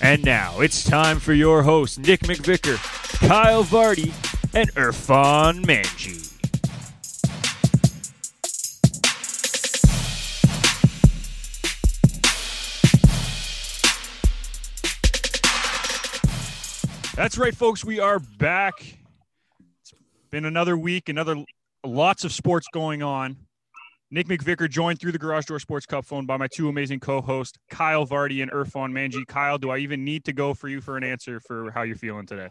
And now it's time for your hosts, Nick McVicker, Kyle Vardy, and Irfan Manji. That's right, folks. We are back. It's been another week, another lots of sports going on. Nick McVicker joined through the Garage Door Sports Cup phone by my two amazing co-hosts, Kyle Vardy and Irfan Manji. Kyle, do I even need to go for you for an answer for how you're feeling today?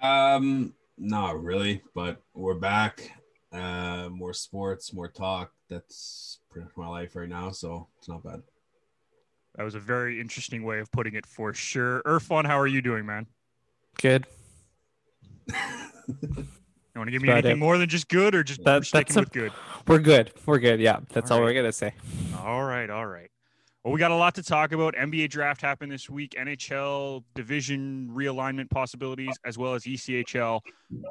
Um, not really, but we're back. Uh, more sports, more talk. That's pretty much my life right now, so it's not bad. That was a very interesting way of putting it for sure. Irfan, how are you doing, man? Good. You want to give me anything it. more than just good, or just That- that's a- with good? We're good. We're good. Yeah, that's All all, right. we're gonna say. All right, all right. Well, we got a lot to talk about. NBA draft happened this week. NHL division realignment possibilities, as well as ECHL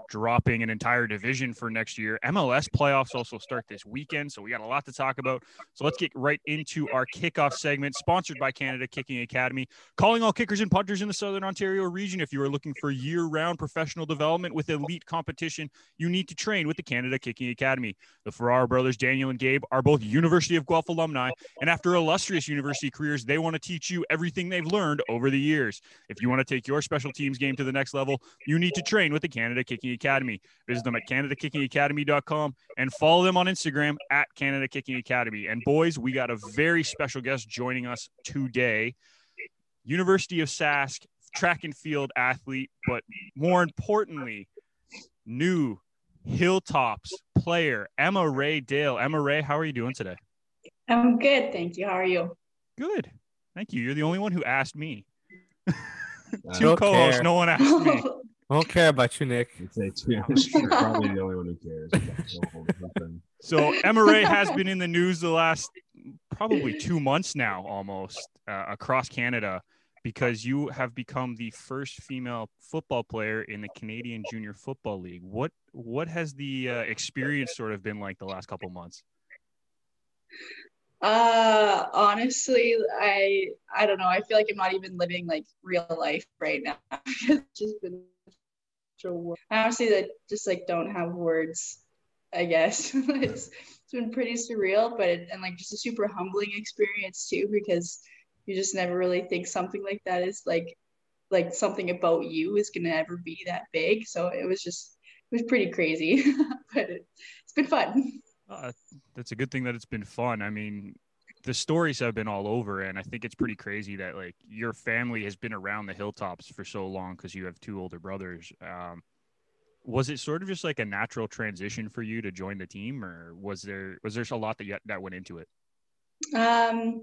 dropping an entire division for next year. MLS playoffs also start this weekend, so we got a lot to talk about. So let's get right into our kickoff segment, sponsored by Canada Kicking Academy. Calling all kickers and punters in the Southern Ontario region. If you are looking for year-round professional development with elite competition, you need to train with the Canada Kicking Academy. The Ferrara brothers, Daniel and Gabe, are both University of Guelph alumni, and after illustrious university careers, they want to teach you everything they've learned over the years. If you want to take your special teams game to the next level, you need to train with the Canada Kicking Academy. Visit them at CanadaKickingAcademy.com and follow them on Instagram at Canada Kicking Academy. And boys, we got a very special guest joining us today. University of Sask track and field athlete, but more importantly, new Hilltops player, Emmarae Dale. Emmarae, how are you doing today? I'm good, thank you. How are you? Good. Thank you. You're the only one who asked me. Two co-hosts, care. no one asked me. I don't care about you, Nick. I'd say to be honest, you're probably the only one who cares. So Emmarae has been in the news the last probably two months now, almost uh, across Canada, because you have become the first female football player in the Canadian Junior Football League. What what has the uh, experience sort of been like the last couple months? Uh honestly, I I don't know. I feel like I'm not even living like real life right now. it's just been such a I honestly that just like don't have words, I guess. it's it's been pretty surreal, but it, and like just a super humbling experience too, because you just never really think something like that is like like something about you is gonna ever be that big. So it was just it was pretty crazy, but it, it's been fun. Uh, that's a good thing that it's been fun. I mean, the stories have been all over, and I think it's pretty crazy that like your family has been around the hilltops for so long because you have two older brothers. Um, was it sort of just like a natural transition for you to join the team, or was there was there a lot that you, that went into it? Um,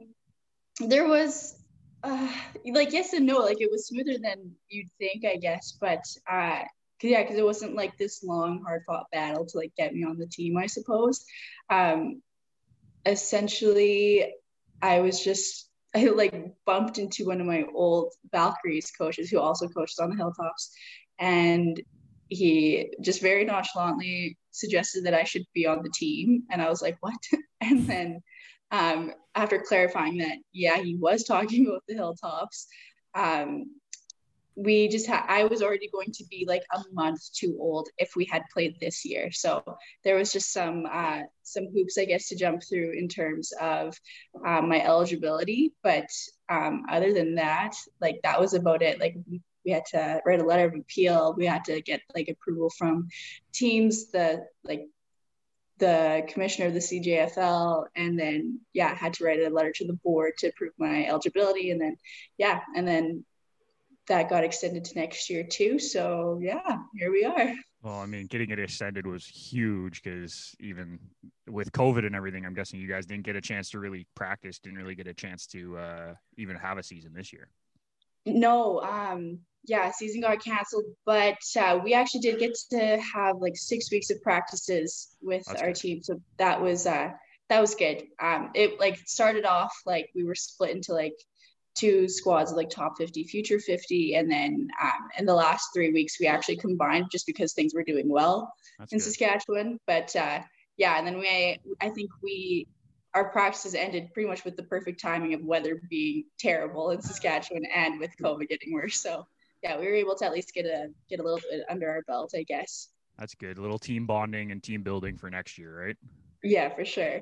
there was uh, like yes and no. Like it was smoother than you'd think, I guess. But uh, 'cause, yeah, because it wasn't like this long, hard fought battle to like get me on the team. I suppose. Um, essentially, I was just I like bumped into one of my old Valkyries coaches who also coaches on the Hilltops, and he just very nonchalantly suggested that I should be on the team, and I was like, "What?" and then um, after clarifying that, yeah, he was talking about the hilltops. Um, we just had, I was already going to be like a month too old if we had played this year. So there was just some, uh, some hoops, I guess, to jump through in terms of um, my eligibility. But um, other than that, like that was about it. Like we, had to write a letter of appeal. We had to get like approval from teams, the like the commissioner of the CJFL, and then yeah, had to write a letter to the board to prove my eligibility, and then yeah, and then that got extended to next year too. So yeah, here we are. Well, I mean, getting it extended was huge because even with COVID and everything, I'm guessing you guys didn't get a chance to really practice, didn't really get a chance to uh, even have a season this year. No, um, yeah, season got canceled, but uh, we actually did get to have like six weeks of practices with That's our good. team, so that was uh, that was good. Um, it like started off like we were split into like two squads of like top 50 future 50 and then um, in the last three weeks we actually combined just because things were doing well That's in good. Saskatchewan. But uh, yeah, and then we, I think we, our practices ended pretty much with the perfect timing of weather being terrible in Saskatchewan and with COVID getting worse. So yeah, we were able to at least get a get a little bit under our belt, I guess. That's good. A little team bonding and team building for next year, right? Yeah, for sure.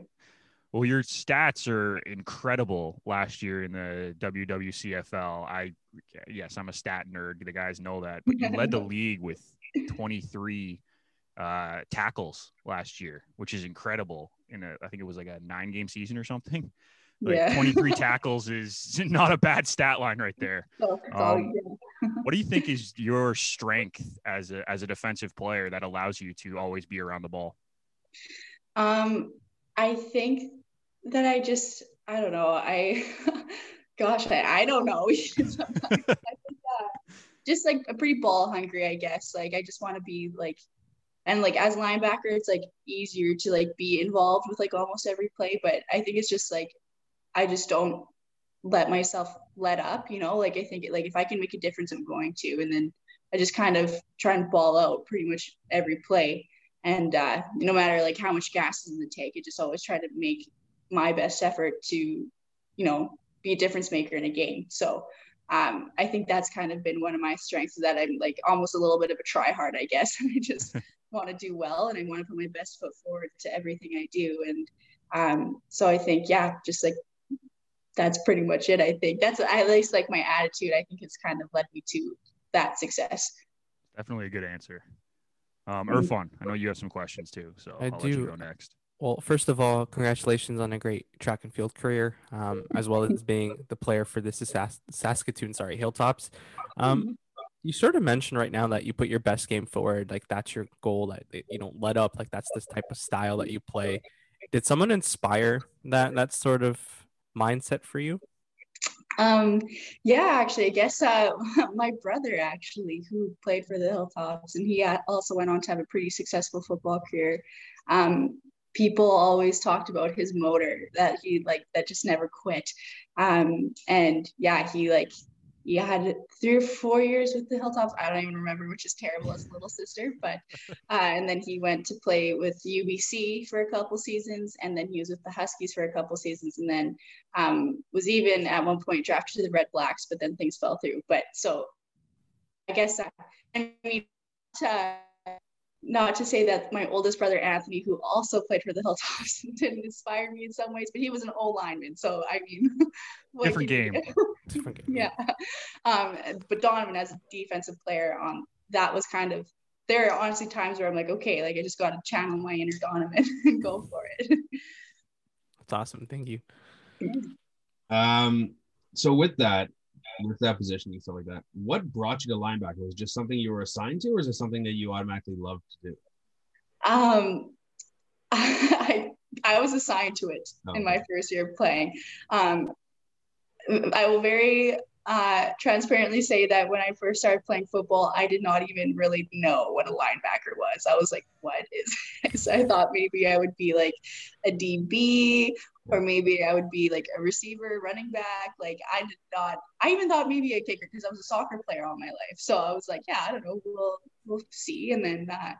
Well, your stats are incredible last year in the WWCFL. I, yes, I'm a stat nerd. The guys know that. But you led the league with 23 uh, tackles last year, which is incredible. In a, I think it was like a nine game season or something. Like yeah. 23 tackles is not a bad stat line right there. Um, yeah. What do you think is your strength as a as a defensive player that allows you to always be around the ball? Um, I think that I just, I don't know. I, gosh, I, I don't know. I think, uh, just like a pretty ball hungry, I guess. Like I just want to be like, and like as linebacker, it's like easier to like be involved with like almost every play. But I think it's just like, I just don't let myself let up. You know, like I think like if I can make a difference, I'm going to. And then I just kind of try and ball out pretty much every play and uh, no matter like how much gas is in the tank, I just always try to make my best effort to, you know, be a difference maker in a game. So um, I think that's kind of been one of my strengths is that I'm like almost a little bit of a try hard, I guess. I just want to do well and I want to put my best foot forward to everything I do. And um, so I think, yeah, just like that's pretty much it. I think that's at least like my attitude. I think it's kind of led me to that success. Definitely a good answer. Um. Irfan, I know you have some questions too, so I will let you go next. Well, first of all, congratulations on a great track and field career, um, as well as being the player for the Sas- Saskatoon, sorry, Hilltops. Um, you sort of mentioned right now that you put your best game forward, like that's your goal, that that you don't let up, like that's this type of style that you play. Did someone inspire that that sort of mindset for you? Um, yeah, actually, I guess uh, my brother actually, who played for the Hilltops, and he uh, also went on to have a pretty successful football career. Um, people always talked about his motor that he like that just never quit. Um, and yeah, he like he had three or four years with the Hilltops. I don't even remember, which is terrible as a little sister. But uh, and then he went to play with UBC for a couple seasons, and then he was with the Huskies for a couple seasons, and then um, was even at one point drafted to the Redblacks, but then things fell through. But so I guess uh, I mean, to, not to say that my oldest brother Anthony, who also played for the Hilltops, didn't inspire me in some ways, but he was an O lineman, so I mean, Different game. Different game. yeah. Um, but Donovan as a defensive player, um, that was kind of there are honestly times where I'm like, okay, like I just got to channel my inner Donovan and go for it. That's awesome. Thank you. Um, so with that, with that position and stuff like that, what brought you to linebacker? Was it just something you were assigned to, or is it something that you automatically loved to do? Um, I I was assigned to it Oh, in my first year of playing. Um, I will very uh, transparently say that when I first started playing football, I did not even really know what a linebacker was. I was like, "What is this?" I thought maybe I would be like a DB, or maybe I would be like a receiver, running back. Like I did not. I even thought maybe a kicker because I was a soccer player all my life. So I was like, "Yeah, I don't know. We'll we'll see." And then uh,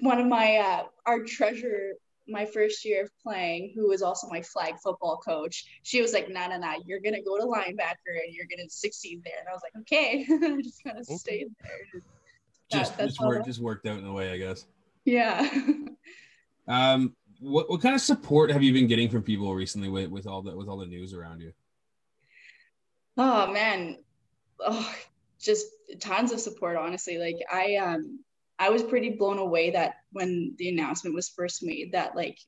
one of my uh, our treasure my first year of playing who was also my flag football coach she was like no no no you're gonna go to linebacker and you're gonna succeed there and i was like okay i just kind of Okay. stayed there Just, That- just just worked out in a way, I guess. yeah Um, what, what kind of support have you been getting from people recently with, with all the with all the news around you? oh man oh just tons of support honestly like i um i was pretty blown away that when the announcement was first made that like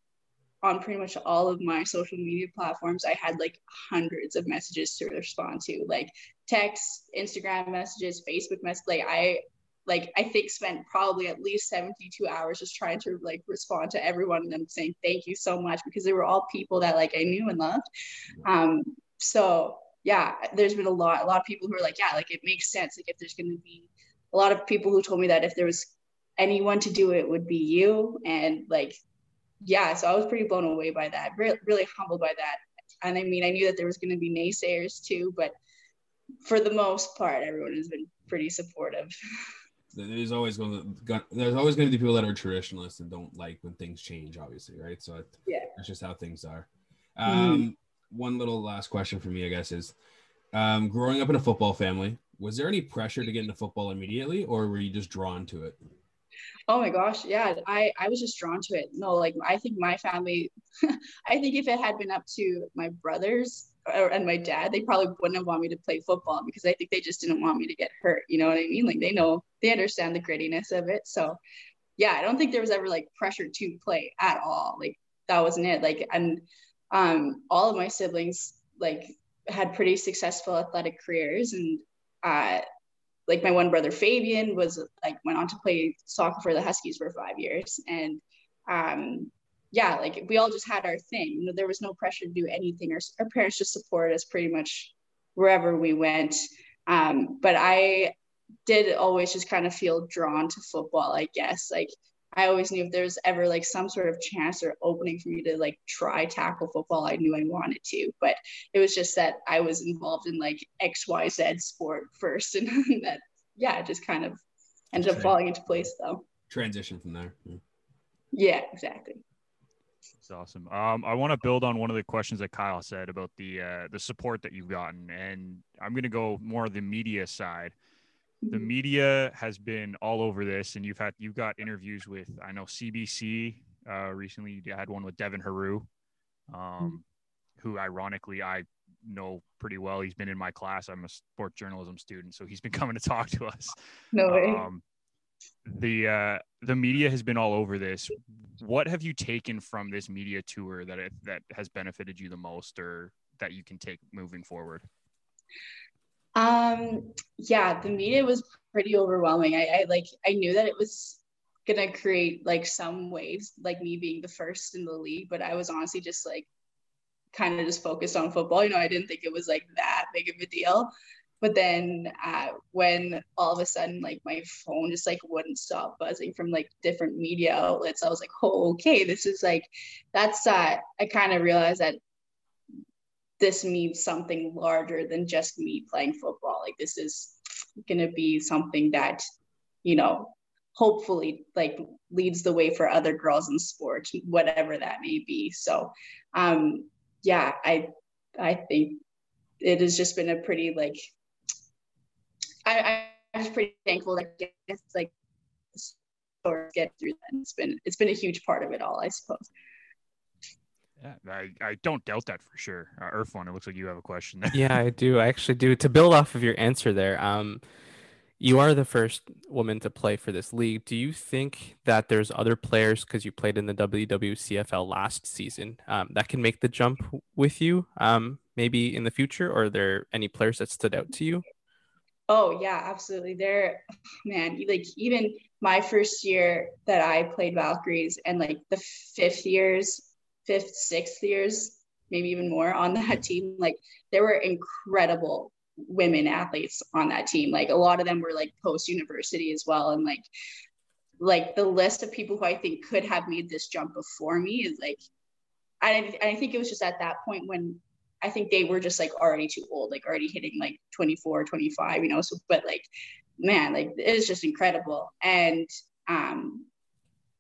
on pretty much all of my social media platforms i had like hundreds of messages to respond to like text instagram messages facebook messages like i like i think spent probably at least 72 hours just trying to like respond to everyone and saying thank you so much because they were all people that like i knew and loved um so yeah, there's been a lot, a lot of people who are like, yeah, like it makes sense. Like if there's going to be a lot of people who told me that if there was anyone to do it, it would be you. And like, yeah, so I was pretty blown away by that, really, really humbled by that. And I mean, I knew that there was going to be naysayers too, but for the most part, everyone has been pretty supportive. There's always going to there's always going to be people that are traditionalists and don't like when things change, obviously, right? So yeah, that's just how things are. Um, mm One little last question for me, I guess, is um, growing up in a football family. Was there any pressure to get into football immediately, or were you just drawn to it? Oh my gosh, yeah, I I was just drawn to it. No, like I think my family, I think if it had been up to my brothers and my dad, they probably wouldn't have wanted me to play football because I think they just didn't want me to get hurt. You know what I mean? Like they know they understand the grittiness of it. So yeah, I don't think there was ever like pressure to play at all. Like that wasn't it. Like and um all of my siblings like had pretty successful athletic careers and uh like my one brother Fabian was like went on to play soccer for the Huskies for five years and um yeah like we all just had our thing you know, there was no pressure to do anything our, our parents just supported us pretty much wherever we went um but I did always just kind of feel drawn to football I guess like I always knew if there was ever like some sort of chance or opening for me to like try tackle football, I knew I wanted to. But it was just that I was involved in like XYZ sport first. And that, yeah, just kind of ended up falling into place though. Transition from there. Yeah, yeah exactly. It's awesome. Um, I want to build on one of the questions that Kyle said about the uh, the support that you've gotten, and I'm going to go more on the media side the mm-hmm. media has been all over this and you've had you've got interviews with i know cbc uh, recently you had one with devin heroux um, mm-hmm. who ironically i know pretty well he's been in my class i'm a sport journalism student so he's been coming to talk to us no way. Um, the uh, the media has been all over this what have you taken from this media tour that it, that has benefited you the most or that you can take moving forward um, yeah, the media was pretty overwhelming. I, I like I knew that it was gonna create like some waves, like me being the first in the league, but I was honestly just like kind of just focused on football. You know, I didn't think it was like that big of a deal. But then uh, when all of a sudden like my phone just like wouldn't stop buzzing from like different media outlets, I was like, oh, okay, this is like that's uh I kind of realized that this means something larger than just me playing football. Like this is to be something that, you know, hopefully like leads the way for other girls in sports, whatever that may be. So, um, yeah, I, I think it has just been a pretty like, I, I was pretty thankful that it's like get through that. It's been, it's been a huge part of it all, I suppose. Yeah, I, I don't doubt that for sure. Uh, Irfan, it looks like you have a question there. Yeah, I do. I actually do. To build off of your answer there, um, you are the first woman to play for this league. Do you think that there's other players because you played in the WWCFL last season um, that can make the jump with you, um, maybe in the future? Or are there any players that stood out to you? Oh yeah, absolutely. There, man. Like even my first year that I played Valkyries, and like the fifth years fifth, sixth years, maybe even more on that mm-hmm. team. Like there were incredible women athletes on that team. Like a lot of them were like post university as well. And like like the list of people who I think could have made this jump before me is like I, I think it was just at that point when I think they were just like already too old, like already hitting like 24, 25, you know. So but like man, like it's just incredible. And um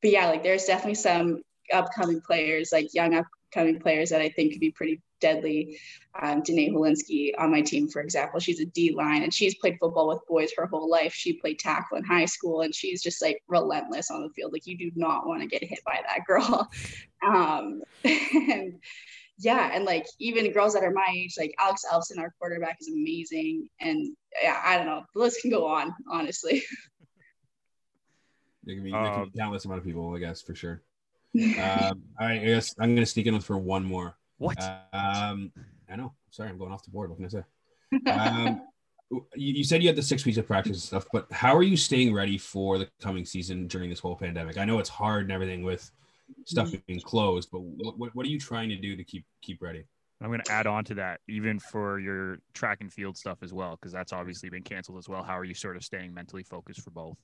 but yeah, like there's definitely some upcoming players, like young upcoming players that I think could be pretty deadly. Um, Danae Holinski on my team, for example, she's a D line and she's played football with boys her whole life. She played tackle in high school and she's just like relentless on the field. Like you do not want to get hit by that girl. Um, and yeah, and like even girls that are my age, like Alex Elson, our quarterback, is amazing. And yeah, I don't know, the list can go on, honestly. There can be, there can be um, countless amount of people, I guess, for sure um, all right, I guess I'm gonna sneak in with for one more. What? Um, I know. Sorry, I'm going off the board. What can I say? Um, you, you said you had the six weeks of practice and stuff, but how are you staying ready for the coming season during this whole pandemic? I know it's hard and everything with stuff being closed, but what, what, what are you trying to do to keep keep ready? I'm going to add on to that, even for your track and field stuff as well, because that's obviously been canceled as well. How are you sort of staying mentally focused for both?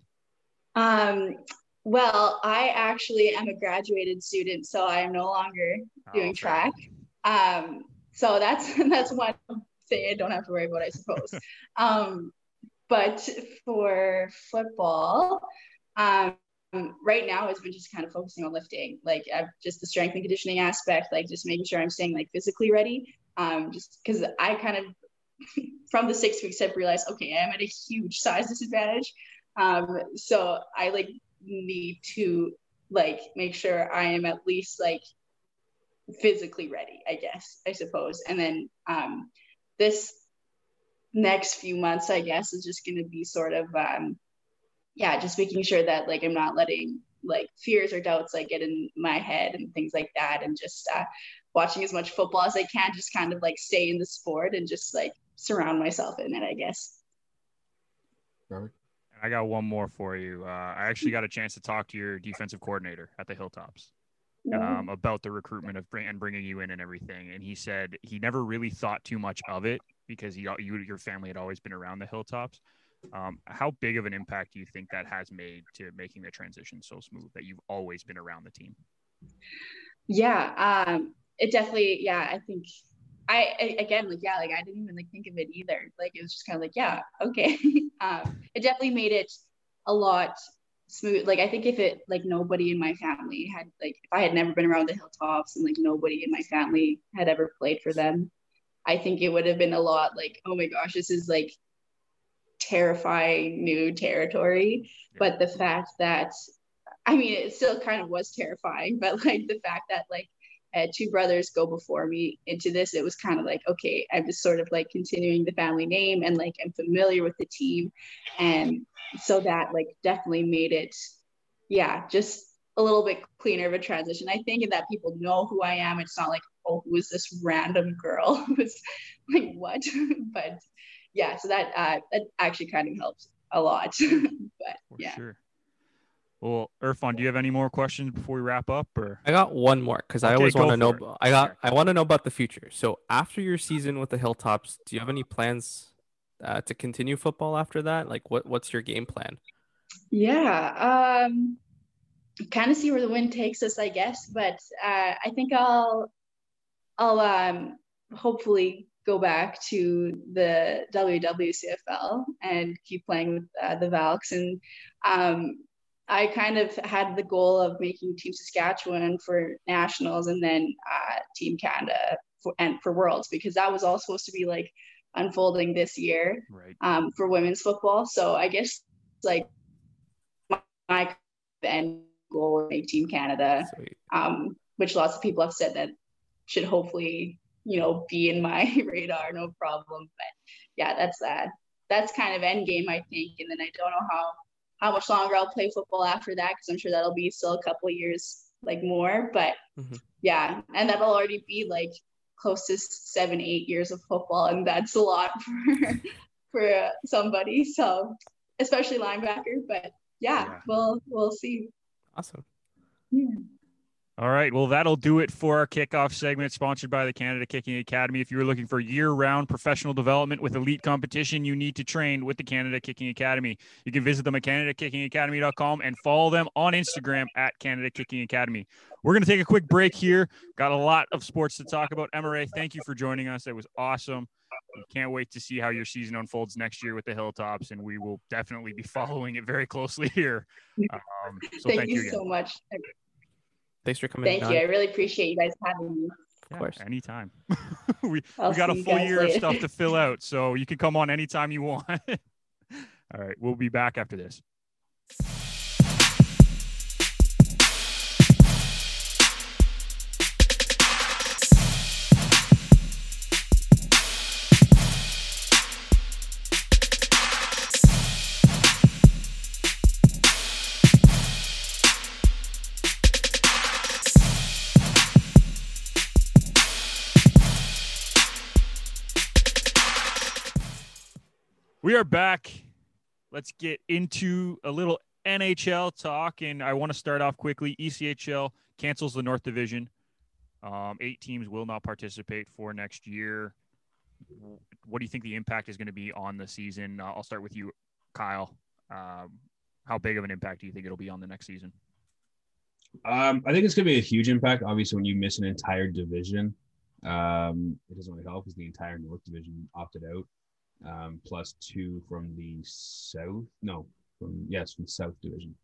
Um, well, I actually am a graduated student, so I am no longer doing oh, track. Um, so that's that's one thing I don't have to worry about, I suppose. um, but for football, um, right now it's been just kind of focusing on lifting, like I've just the strength and conditioning aspect, like just making sure I'm staying like physically ready. Um, just because I kind of from the six weeks I've realized, okay, I'm at a huge size disadvantage. Um, so I like need to like make sure I am at least like physically ready, I guess, I suppose. And then um, this next few months, I guess, is just going to be sort of, um, yeah, just making sure that like I'm not letting like fears or doubts like get in my head and things like that, and just uh, watching as much football as I can, just kind of like stay in the sport and just like surround myself in it, I guess. Robert. I got one more for you. Uh, I actually got a chance to talk to your defensive coordinator at the Hilltops um, about the recruitment of bring, and bringing you in and everything. And he said he never really thought too much of it because he, you, your family had always been around the Hilltops. Um, how big of an impact do you think that has made to making the transition so smooth that you've always been around the team? Yeah, um, it definitely. Yeah, I think I, I, again like yeah like I didn't even like think of it either like it was just kind of like yeah okay um it definitely made it a lot smooth like I think if it like nobody in my family had like if I had never been around the hilltops and like nobody in my family had ever played for them I think it would have been a lot like oh my gosh this is like terrifying new territory but the fact that I mean it still kind of was terrifying but like the fact that like had two brothers go before me into this. It was kind of like, okay, I'm just sort of like continuing the family name and like I'm familiar with the team. And so that like definitely made it, yeah, just a little bit cleaner of a transition. I think that people know who I am. It's not like, oh, who is this random girl who's like, what? but yeah, so that uh, that actually kind of helps a lot. but yeah. Sure. Well, Irfan, do you have any more questions before we wrap up? Or I got one more because okay, I always want to know. It. I got. I want to know about the future. So after your season with the Hilltops, do you have any plans uh, to continue football after that? Like, what what's your game plan? Yeah, um, kind of see where the wind takes us, I guess. But uh, I think I'll I'll um, hopefully go back to the WWCFL and keep playing with uh, the Valks and um, I kind of had the goal of making Team Saskatchewan for nationals and then uh, Team Canada for, and for Worlds because that was all supposed to be like unfolding this year right. um, for women's football. So I guess like my, my end goal is make Team Canada, um, which lots of people have said that should hopefully you know be in my radar, no problem. But yeah, that's that. That's kind of end game, I think. And then I don't know how how much longer I'll play football after that because I'm sure that'll be still a couple years like more. But mm-hmm. yeah, and that'll already be like close to seven, eight years of football, and that's a lot for for somebody. So especially linebacker, but yeah, yeah. we'll we'll see. Awesome. Yeah. All right. Well, that'll do it for our kickoff segment sponsored by the Canada Kicking Academy. If you're looking for year round professional development with elite competition, you need to train with the Canada Kicking Academy. You can visit them at CanadaKickingAcademy.com and follow them on Instagram at Canada Kicking Academy. We're going to take a quick break here. Got a lot of sports to talk about. Emmarae, thank you for joining us. It was awesome. We can't wait to see how your season unfolds next year with the Hilltops, and we will definitely be following it very closely here. Um, so thank, thank you, you so much. Thanks for coming. Thank on. you. I really appreciate you guys having me. Of yeah, course. Anytime. we, we got a full year later. of stuff to fill out. So you can come on anytime you want. All right. We'll be back after this. We are back. Let's get into a little NHL talk. And I want to start off quickly. ECHL cancels the North Division. Um, eight teams will not participate for next year. What do you think the impact is going to be on the season? Uh, I'll start with you, Kyle. Um, how big of an impact do you think it'll be on the next season? Um, I think it's going to be a huge impact. Obviously, when you miss an entire division, um, it doesn't really help because the entire North Division opted out, um, plus two from the South. No, from yes, from the South Division.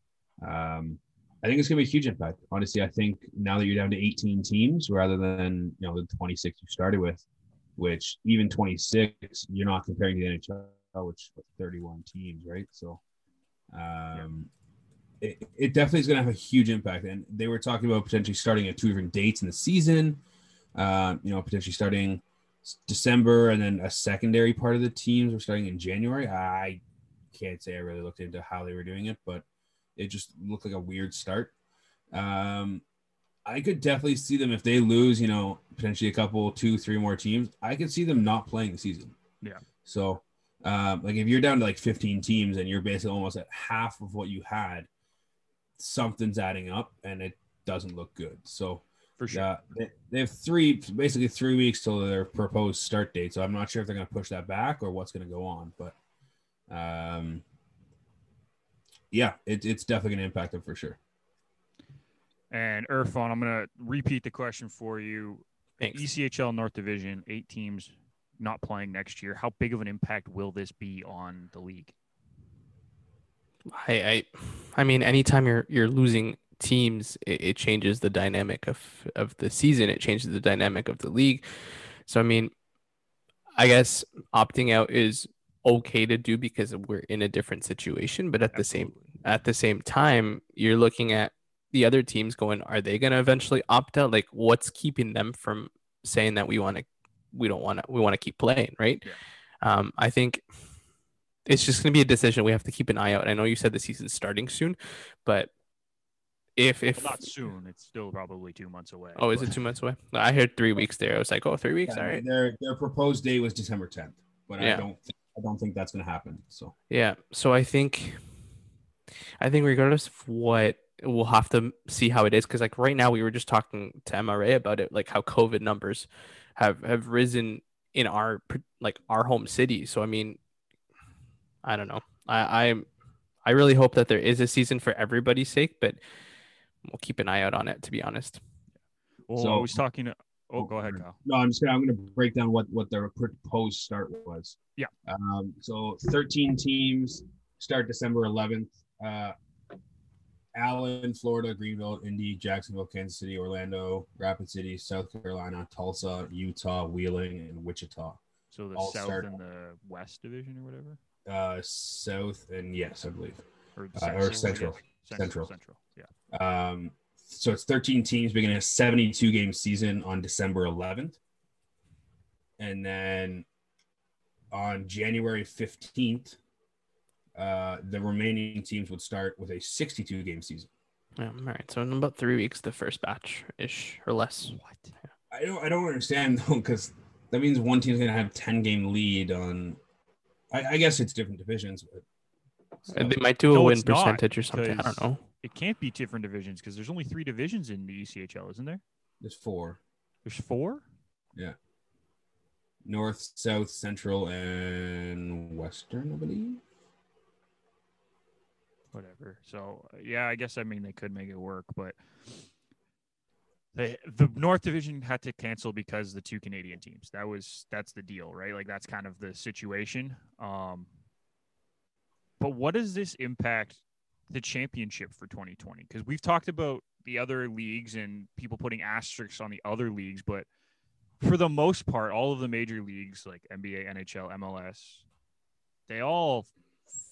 Um, I think it's going to be a huge impact. Honestly, I think now that you're down to 18 teams rather than you know the 26 you started with, which even 26 you're not comparing to the NHL, which 31 teams, right? So, um, it, it definitely is going to have a huge impact. And they were talking about potentially starting at two different dates in the season. Uh, you know, potentially starting December and then a secondary part of the teams were starting in January. I can't say I really looked into how they were doing it, but it just looked like a weird start. Um, I could definitely see them if they lose, you know, potentially a couple, two, three more teams. I could see them not playing the season. Yeah. So, um, like if you're down to like 15 teams and you're basically almost at half of what you had, something's adding up and it doesn't look good. So, for sure. Yeah, they, they have three, basically three weeks till their proposed start date. So I'm not sure if they're going to push that back or what's going to go on. But, um, yeah, it, it's definitely going to impact them for sure. And Irfan, I'm going to repeat the question for you. Thanks. ECHL North Division, eight teams not playing next year. How big of an impact will this be on the league? I, I, I mean, anytime you're you're losing teams, it, it changes the dynamic of of the season. It changes the dynamic of the league. So I mean, I guess opting out is okay to do because we're in a different situation. But at the same at the same time, you're looking at the other teams going, are they going to eventually opt out? Like, what's keeping them from saying that we want to, we don't want to, we want to keep playing, right? Yeah. Um, I think it's just going to be a decision we have to keep an eye out. I know you said the season's starting soon, but if if Well, not soon, it's still probably two months away. oh, is it two months away? I heard three weeks there. I was like, oh, three weeks. Yeah, All right. Their their proposed date was December 10th, but I don't think, I don't think that's going to happen. So Yeah. So I think, I think regardless of what, we'll have to see how it is because like right now we were just talking to Emmarae about it, like how COVID numbers have have risen in our like our home city. So I mean, I don't know. I I I really hope that there is a season for everybody's sake, but we'll keep an eye out on it. To be honest. Well, So- I was talking to. Oh, go ahead, Kyle. No, I'm just gonna I'm gonna break down what what their proposed start was. Yeah. Um. So 13 teams start December 11th. Uh, Allen, Florida, Greenville, Indy, Jacksonville, Kansas City, Orlando, Rapid City, South Carolina, Tulsa, Utah, Wheeling, and Wichita. So the All South start- and the West Division or whatever, Uh, South and yes, I believe. or, Uh, or I Central. Guess. Central. Central. Central. Yeah. Um, so it's 13 teams beginning a 72 game season on December 11th. And then on January 15th, uh, the remaining teams would start with a 62 game season. Yeah, all right. So in about three weeks, the first batch ish or less. What? I don't, I don't understand though, because that means one team's going to have 10 game lead on, I, I guess it's different divisions, but And They might do a win it's not, percentage or something. I don't know. It can't be different divisions because there's only three divisions in the ECHL, isn't there? there's four There's four. Yeah. North, South, Central, and Western, I believe. whatever. So yeah, I guess I mean they could make it work, but they the North Division had to cancel because the two Canadian teams. That was that's the deal, right? Like that's kind of the situation. Um, but what does this impact the championship for 2020? Because we've talked about the other leagues and people putting asterisks on the other leagues, but for the most part, all of the major leagues like NBA, NHL, MLS, they all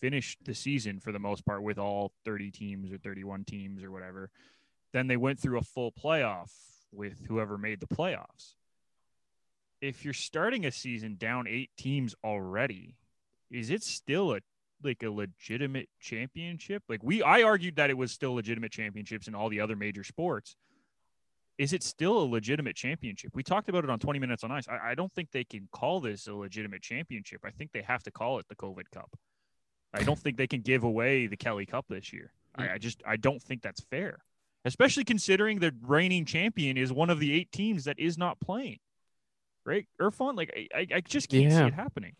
finished the season for the most part with all 30 teams or 31 teams or whatever. Then they went through a full playoff with whoever made the playoffs. If you're starting a season down eight teams already, is it still a like a legitimate championship? Like we I argued that it was still legitimate championships in all the other major sports. Is it still a legitimate championship? We talked about it on 20 minutes on ice. I, I don't think they can call this a legitimate championship. I think they have to call it the COVID Cup. I don't think they can give away the Kelly Cup this year. I, I just I don't think that's fair. especially considering the reigning champion is one of the eight teams that is not playing. Right, Irfan, like I, I, I just can't see it happening.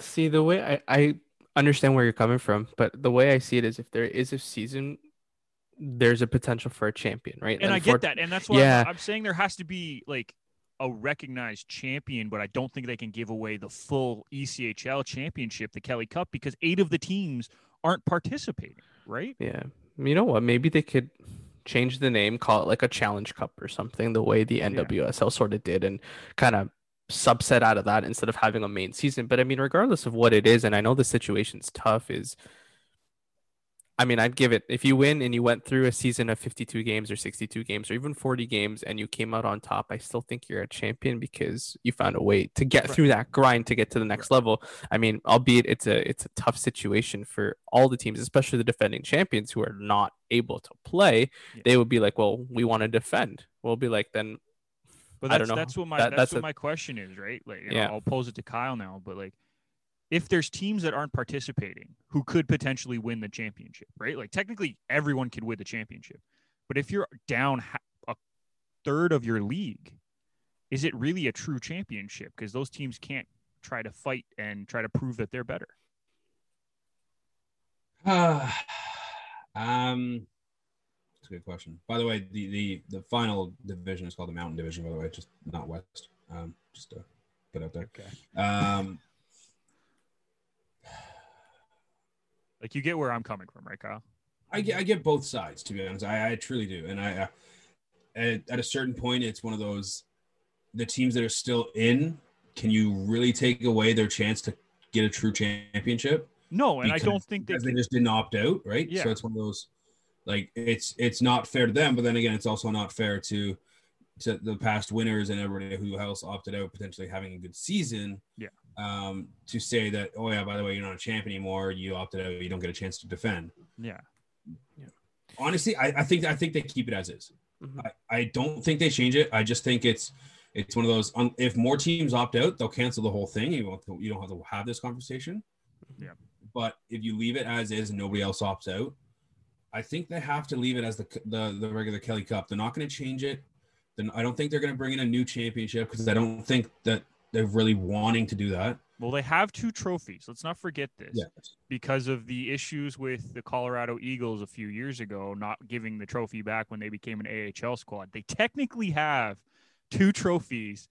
See the way I, I understand where you're coming from, but the way I see it is if there is a season, there's a potential for a champion, right? And I for- get that, and that's why Yeah. I'm, I'm saying there has to be like a recognized champion, but I don't think they can give away the full ECHL championship, the Kelly Cup, because eight of the teams aren't participating. Right? Yeah. You know what? Maybe they could change the name, call it like a challenge cup or something, the way the NWSL sort of did, and kind of subset out of that instead of having a main season. But I mean, regardless of what it is, and I know the situation's tough, is I mean, I'd give it if you win and you went through a season of 52 games or 62 games or even 40 games and you came out on top, I still think you're a champion because you found a way to get Right. through that grind to get to the next level. I mean, albeit it's a it's a tough situation for all the teams, especially the defending champions who are not able to play. Yeah. They would be like, "Well, we want to defend." We'll be like, "Then But I that's don't know. that's what my That- that's, that's what a- my question is, right? Like, you know, Yeah. I'll pose it to Kyle now, but like, if there's teams that aren't participating who could potentially win the championship, right? Like, technically, everyone could win the championship, but if you're down a third of your league, is it really a true championship? Because those teams can't try to fight and try to prove that they're better. um, that's a good question. By the way, the, the the final division is called the Mountain Division. By the way, just not West. Um, just to put out there. Okay. Um, Like, you get where I'm coming from, right, Kyle? I get I get both sides to be honest. I, I truly do, and I uh, at, at a certain point, it's one of those the teams that are still in. Can you really take away their chance to get a true championship? No, and I don't think they. they just didn't opt out, right? Yeah. So it's one of those like it's it's not fair to them, but then again, it's also not fair to to the past winners and everybody who else opted out potentially having a good season. Yeah. Um, to say that, oh yeah, by the way, you're not a champ anymore. You opted out. You don't get a chance to defend. yeah. Yeah honestly, I, I think I think they keep it as is. Mhm. I, I don't think they change it. I just think it's it's one of those. Um, if more teams opt out, they'll cancel the whole thing. You won't. You don't have to have this conversation. Yeah. But if you leave it as is and nobody else opts out, I think they have to leave it as the the, the regular Kelly Cup. They're not going to change it. Then I don't think they're going to bring in a new championship because I don't think that they're really wanting to do that. Well, they have two trophies. Let's not forget this. Yeah. because of the issues with the Colorado Eagles a few years ago, not giving the trophy back when they became an AHL squad. They technically have two trophies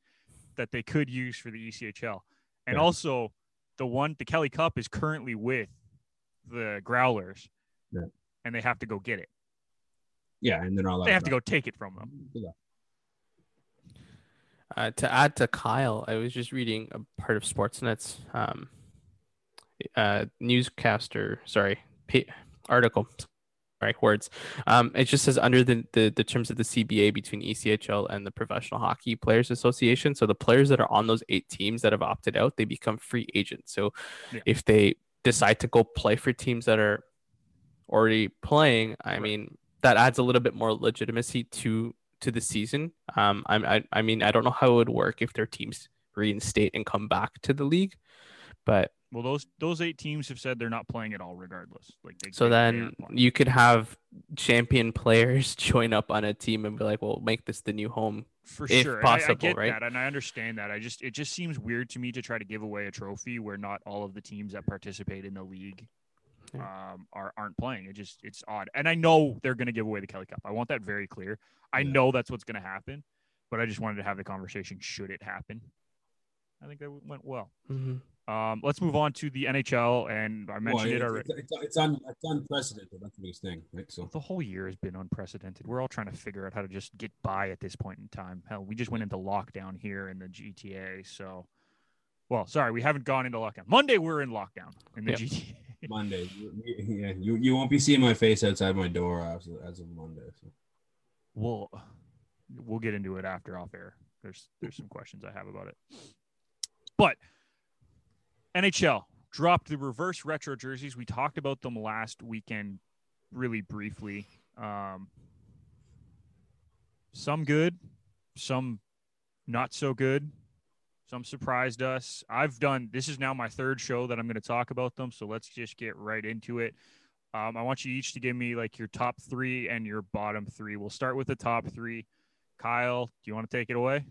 that they could use for the ECHL. And Yeah. also, the one, the Kelly Cup, is currently with the Growlers. Yeah. And they have to go get it. Yeah, and they're not allowed. They have to go take it from them. Yeah. Uh, to add to Kyle, I was just reading a part of Sportsnet's um, uh, newscaster, sorry, pa- article, sorry, words. Um, it just says under the, the, the terms of the CBA between ECHL and the Professional Hockey Players Association. So the players that are on those eight teams that have opted out, they become free agents. So Yeah. if they decide to go play for teams that are already playing, I mean, that adds a little bit more legitimacy to to the season. Um, I, I I mean, I don't know how it would work if their teams reinstate and come back to the league, but Well, those those eight teams have said they're not playing at all, regardless. Like they, so they- they then aren't you could have champion players join up on a team and be like, "Well, make this the new home." for if sure. and I- I, possible, get right? that, and I understand that. I just it just seems weird to me to try to give away a trophy where not all of the teams that participate in the league um, are aren't playing. It just it's odd, and I know they're going to give away the Kelly Cup. I want that very clear. I Yeah. know that's what's going to happen, but I just wanted to have the conversation. Should it happen? I think that went well. Mhm. Um, let's move on to the NHL, and I mentioned Well, it already. It's, it's, it's, un, it's unprecedented. That's the biggest thing, right? So The whole year has been unprecedented. We're all trying to figure out how to just get by at this point in time. Hell, we just went into lockdown here in the GTA. So, well, sorry, we haven't gone into lockdown. Monday, we're in lockdown in the Yep. GTA. Monday, yeah, you you won't be seeing my face outside my door as, as of Monday. So. We'll we'll get into it after off air. There's there's some questions I have about it. But NHL dropped the reverse retro jerseys. We talked about them last weekend really briefly. Um, some good, some not so good. Some surprised us. I've done this is now my third show that I'm going to talk about them, so let's just get right into it. Um, I want you each to give me like your top three and your bottom three. We'll start with the top three. Kyle, do you want to take it away?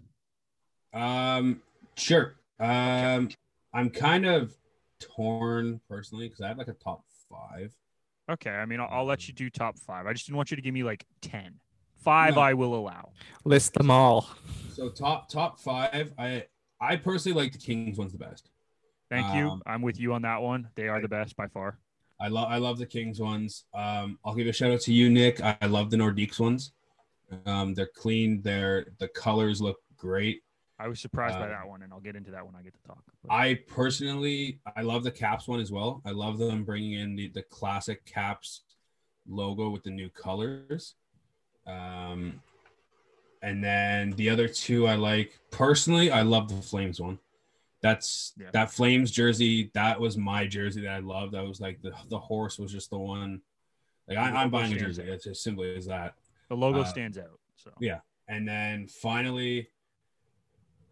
Um, sure. Um, I'm kind of torn personally because I have like a top five. Okay. I mean, I'll, I'll let you do top five. I just didn't want you to give me like 10. Five, No. I will allow. List them all. So top top five, I I personally like the Kings one's the best. Thank you. Um, I'm with you on that one. They are the best by far. I love I love the Kings ones. Um, I'll give a shout out to you, Nick. I, I love the Nordiques ones. Um, they're clean. They're the colors look great. I was surprised by Uh, that one, and I'll get into that when I get to talk. But- I personally I love the Caps one as well. I love them bringing in the, the classic Caps logo with the new colors. Um, and then the other two I like personally. I love the Flames one. That's Yeah. that Flames jersey. That was my jersey that I loved. That was like the the horse was just the one. Like I, I'm buying a jersey. out. It's as simple as that. the logo uh, stands out. So yeah. And then finally,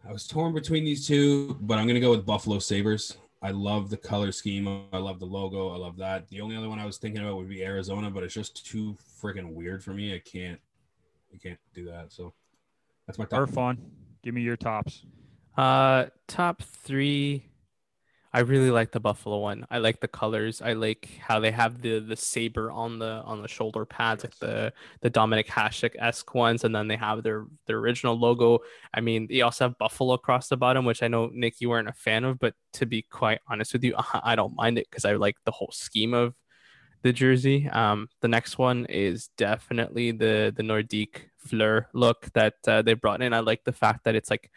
I was torn between these two, but I'm gonna go with Buffalo Sabres. I love the color scheme. I love the logo. I love that. The only other one I was thinking about would be Arizona, but it's just too freaking weird for me. I can't, I can't do that. So that's my top. Irfan, give me your tops. Uh, top three. I really like the buffalo one. I like the colors. I like how they have the the saber on the on the shoulder pads, like the the Dominik Hasek esque ones, and then they have their their original logo. I mean, they also have buffalo across the bottom, which I know Nick you weren't a fan of, but to be quite honest with you, I don't mind it because I like the whole scheme of the jersey. Um, the next one is definitely the the Nordique fleur look that uh, they brought in. I like the fact that it's like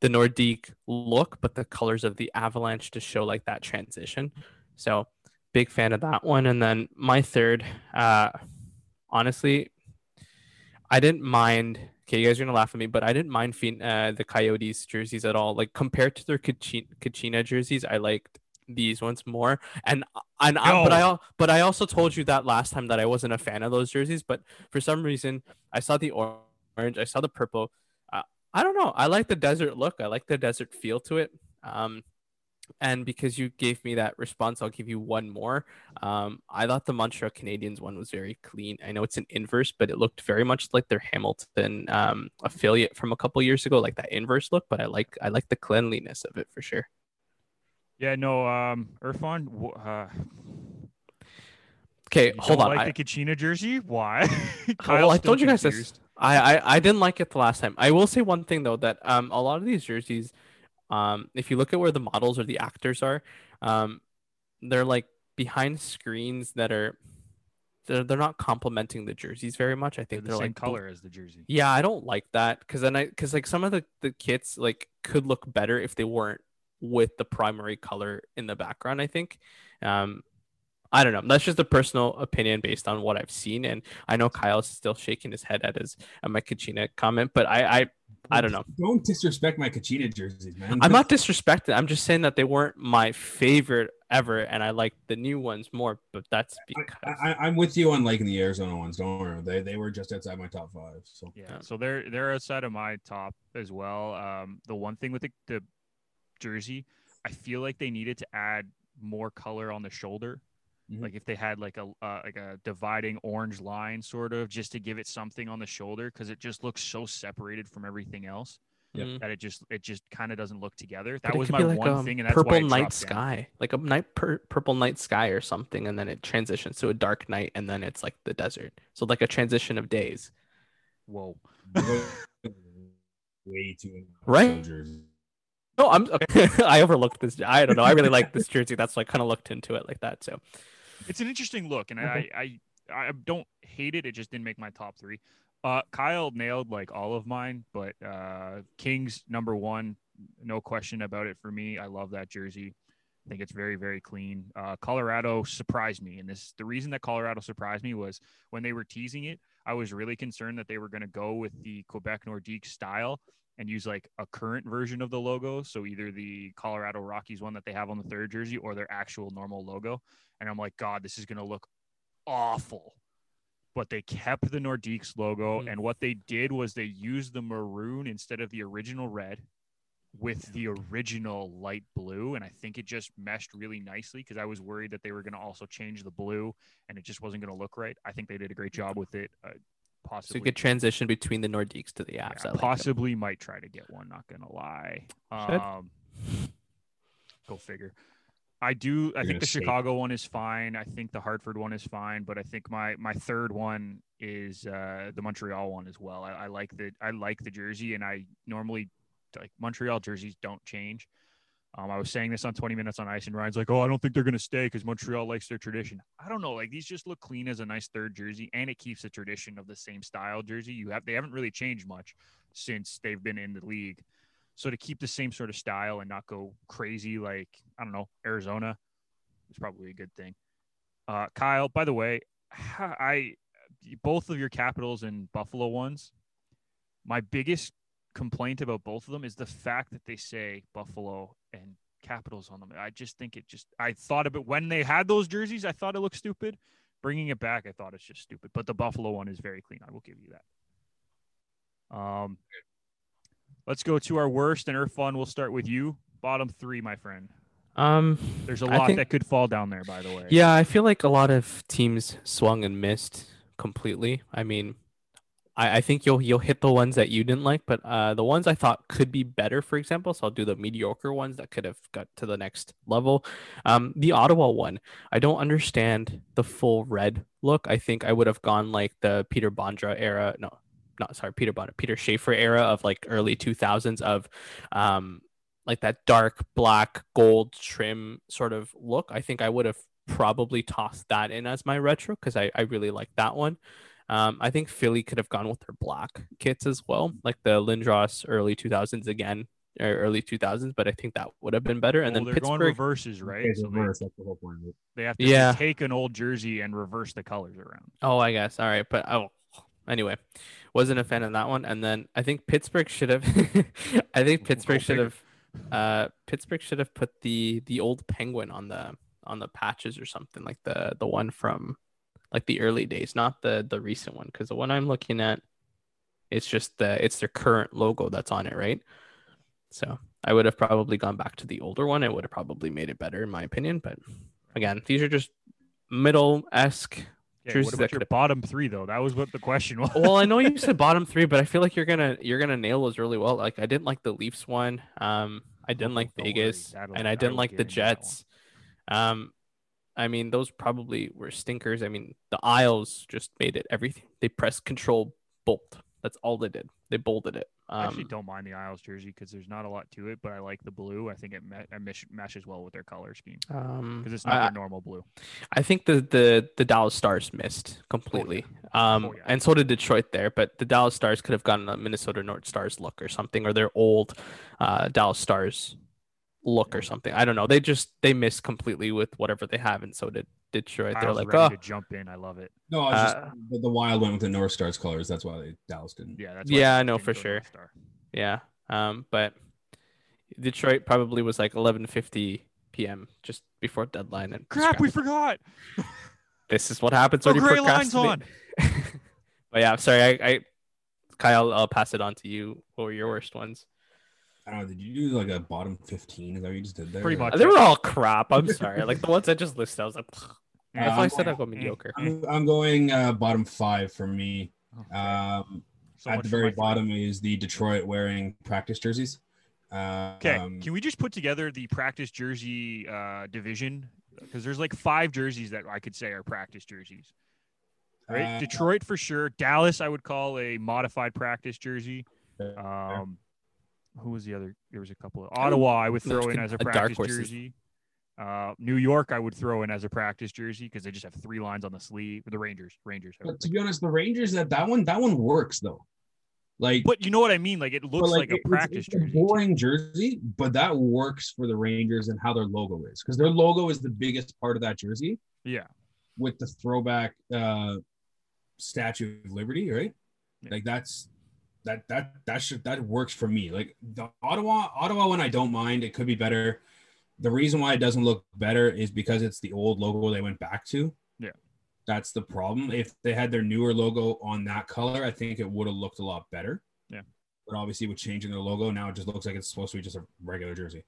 the Nordique look, but the colors of the avalanche to show like that transition. So big fan of that one. And then my third, uh, honestly, I didn't mind. Okay, you guys are gonna laugh at me, but I didn't mind uh, the Coyotes jerseys at all. Like compared to their Kachina, Kachina jerseys, I liked these ones more. And and I, but I but I also told you that last time that I wasn't a fan of those jerseys. But for some reason, I saw the orange, I saw the purple. Uh, I don't know. I like the desert look. I like the desert feel to it. Um, and because you gave me that response, I'll give you one more. Um, I thought the Montreal Canadiens one was very clean. I know it's an inverse, but it looked very much like their Hamilton um, affiliate from a couple years ago, like that inverse look. But I like I like the cleanliness of it for sure. Yeah, no, um, Irfan, uh, Okay, hold on. Like I, the Kachina jersey? Why? well, I told you guys this. I, I I didn't like it the last time. I will say one thing though that um a lot of these jerseys, um if you look at where the models or the actors are, um they're like behind screens that are they're, they're not complementing the jerseys very much. I They're think the they're, same like color as the jersey. Yeah, I don't like that because then I because like some of the the kits like could look better if they weren't with the primary color in the background. I think. Um, I don't know. That's just a personal opinion based on what I've seen, and I know Kyle's still shaking his head at his at my Kachina comment, but I I, I don't know. Don't disrespect my Kachina jerseys, man. I'm not disrespecting. I'm just saying that they weren't my favorite ever, and I like the new ones more. But that's because I, I, I'm with you on liking the Arizona ones. Don't worry, they they were just outside my top five. So Yeah, Yeah. so they're they're outside of my top as well. Um, the one thing with the, the jersey, I feel like they needed to add more color on the shoulder. Mhm. Like if they had like a uh, like a dividing orange line, sort of, just to give it something on the shoulder, because it just looks so separated from everything else Yep. Mm. that it just it just kind of doesn't look together. That was my like one a thing, and that's purple why night dropped down. sky, like a night pur- purple night sky or something, and then it transitions to a dark night, and then it's like the desert. So like a transition of days. Whoa. way too Right? Jerseys. No, I'm okay. I overlooked this. I don't know. I really like this jersey. That's why I kind of looked into it like that. So It's an interesting look, and. I, I I don't hate it. It just didn't make my top three. Uh, Kyle nailed like all of mine, but uh, Kings number one, no question about it for me. I love that jersey. I think it's very very clean. Uh, Colorado surprised me, and this the reason that Colorado surprised me was when they were teasing it. I was really concerned that they were going to go with the Quebec Nordique style and use like a current version of the logo. So either the Colorado Rockies one that they have on the third jersey or their actual normal logo. And I'm like, God, this is going to look awful. But they kept the Nordiques logo. Mhm. And what they did was they used the maroon instead of the original red. with the original light blue, and I think it just meshed really nicely because I was worried that they were going to also change the blue, and it just wasn't going to look right. I think they did a great job with it. Uh, So possibly, you could transition between the Nordiques to the yeah, apps. I like it. possibly might try to get one. Not gonna lie. Um, go figure. I do. I You're think the save it. Chicago one is fine. I think the Hartford one is fine, but I think my my third one is uh, the Montreal one as well. I, I like the I like the jersey, and I normally like Montreal jerseys don't change. Um, I was saying this on 20 Minutes on Ice, and Ryan's like, "Oh, I don't think they're gonna stay because Montreal likes their tradition." I don't know. Like these just look clean as a nice third jersey, and it keeps the tradition of the same style jersey. You have they haven't really changed much since they've been in the league. So to keep the same sort of style and not go crazy like I don't know Arizona is probably a good thing. Uh, Kyle, by the way, I both of your Capitals and Buffalo ones. My biggest complaint about both of them is the fact that they say Buffalo and Capitals on them. I just think it just I thought of it when they had those jerseys. I thought it looked stupid. Bringing it back, I thought it's just stupid. But the Buffalo one is very clean. I will give you that. Um, let's go to our worst and Fun. We'll start with you. Bottom three, my friend. Um, There's a lot think- that could fall down there, by the way. yeah, I feel like a lot of teams swung and missed completely. I mean, I, I think you'll you'll hit the ones that you didn't like, but uh, the ones I thought could be better, for example, so I'll do the mediocre ones that could have got to the next level. Um, the Ottawa one, I don't understand the full red look. I think I would have gone like the Peter Bondra era. No, not sorry, Peter Bondra, Peter Schaefer era of like early 2000s of, um, like that dark black gold trim sort of look. I think I would have probably tossed that in as my retro because I, I really like that one. Um, I think Philly could have gone with their black kits as well, like the Lindros early 2000s again, or early 2000s, but I think that would have been better. And Well, then they're going Pittsburgh, reverses, right? It's So they, reverse. That's the whole point of it. they have to Yeah. take an old jersey and reverse the colors around. Oh, I guess. All right, but oh, anyway, wasn't a fan of that one. And then I think Pittsburgh should have. I think Pittsburgh should have. Uh, Pittsburgh should have put the the old penguin on the on the patches or something like the the one from like the early days, not the the recent one. Because the one I'm looking at, it's just the it's their current logo that's on it, right? So I would have probably gone back to the older one. It would have probably made it better, in my opinion. But again, these are just middle esque Jerseys what about your bottom three though? That was what the question was. well, I know you said bottom three, but I feel like you're gonna you're gonna nail those really well. Like I didn't like the Leafs one. Um, I didn't like don't Vegas, and I didn't like the into that one. Jets. Um, I mean those probably were stinkers. I mean the Isles just made it everything. They pressed control bolt. That's all they did. They bolted it. I actually Um, don't mind the Isles jersey because there's not a lot to it, but I like the blue. I think it, me- it mesh- meshes well with their color scheme um, because it's not I, normal blue. I think the the the Dallas Stars missed completely. Um, Oh, yeah. and so did Detroit there, but the Dallas Stars could have gotten a Minnesota North Stars look or something, or their old uh, Dallas Stars look or something. I don't know. They just they missed completely with whatever they have, and so did Detroit. They're Isles like, ready oh, to jump in. I love it. No, I was just Uh, the, the Wild went with the North Stars colors. That's why they, Dallas didn't. Yeah, that's Yeah, why I know for sure. Star. yeah. Um, but Detroit probably was like 11:50 p.m. just before deadline, and Crap, we forgot. this is what happens Oh, when you gray lines on. procrastinate. but yeah, sorry, I, I Kyle, I'll pass it on to you. What were your worst ones? I don't know. Did you do like a bottom fifteen? Is that what you just did there? Pretty much. They were all crap. I'm sorry. Like the ones I just listed, I was like, that's why I said I'd go mediocre. I'm, I'm going uh, bottom five for me. Um, So at the very my three. bottom is the Detroit wearing practice jerseys. Uh, Okay, um, can we just put together the practice jersey uh, division? Because there's like five jerseys that I could say are practice jerseys. Right, uh, Detroit for sure. Dallas, I would call a modified practice jersey. fair. Um, who was the other? There was a couple of Ottawa. I would throw in as a a practice horses. jersey. Uh, New York, I would throw in as a practice jersey because they just have three lines on the sleeve. The Rangers, Rangers. But to be honest, the Rangers that that one that one works though. Like, But you know what I mean? Like it looks like, it- a it's- practice it's a jersey. too. boring jersey, but that works for the Rangers and how their logo is because their logo is the biggest part of that jersey Yeah. with the throwback uh Statue of Liberty, right? Yeah. Like that's that that that should that works for me. Like the Ottawa Ottawa one, I don't mind. It could be better. The reason why it doesn't look better is because it's the old logo they went back to. Yeah. That's the problem. If they had their newer logo on that color, I think it would have looked a lot better. Yeah. but obviously with changing the logo now, it just looks like it's supposed to be just a regular jersey.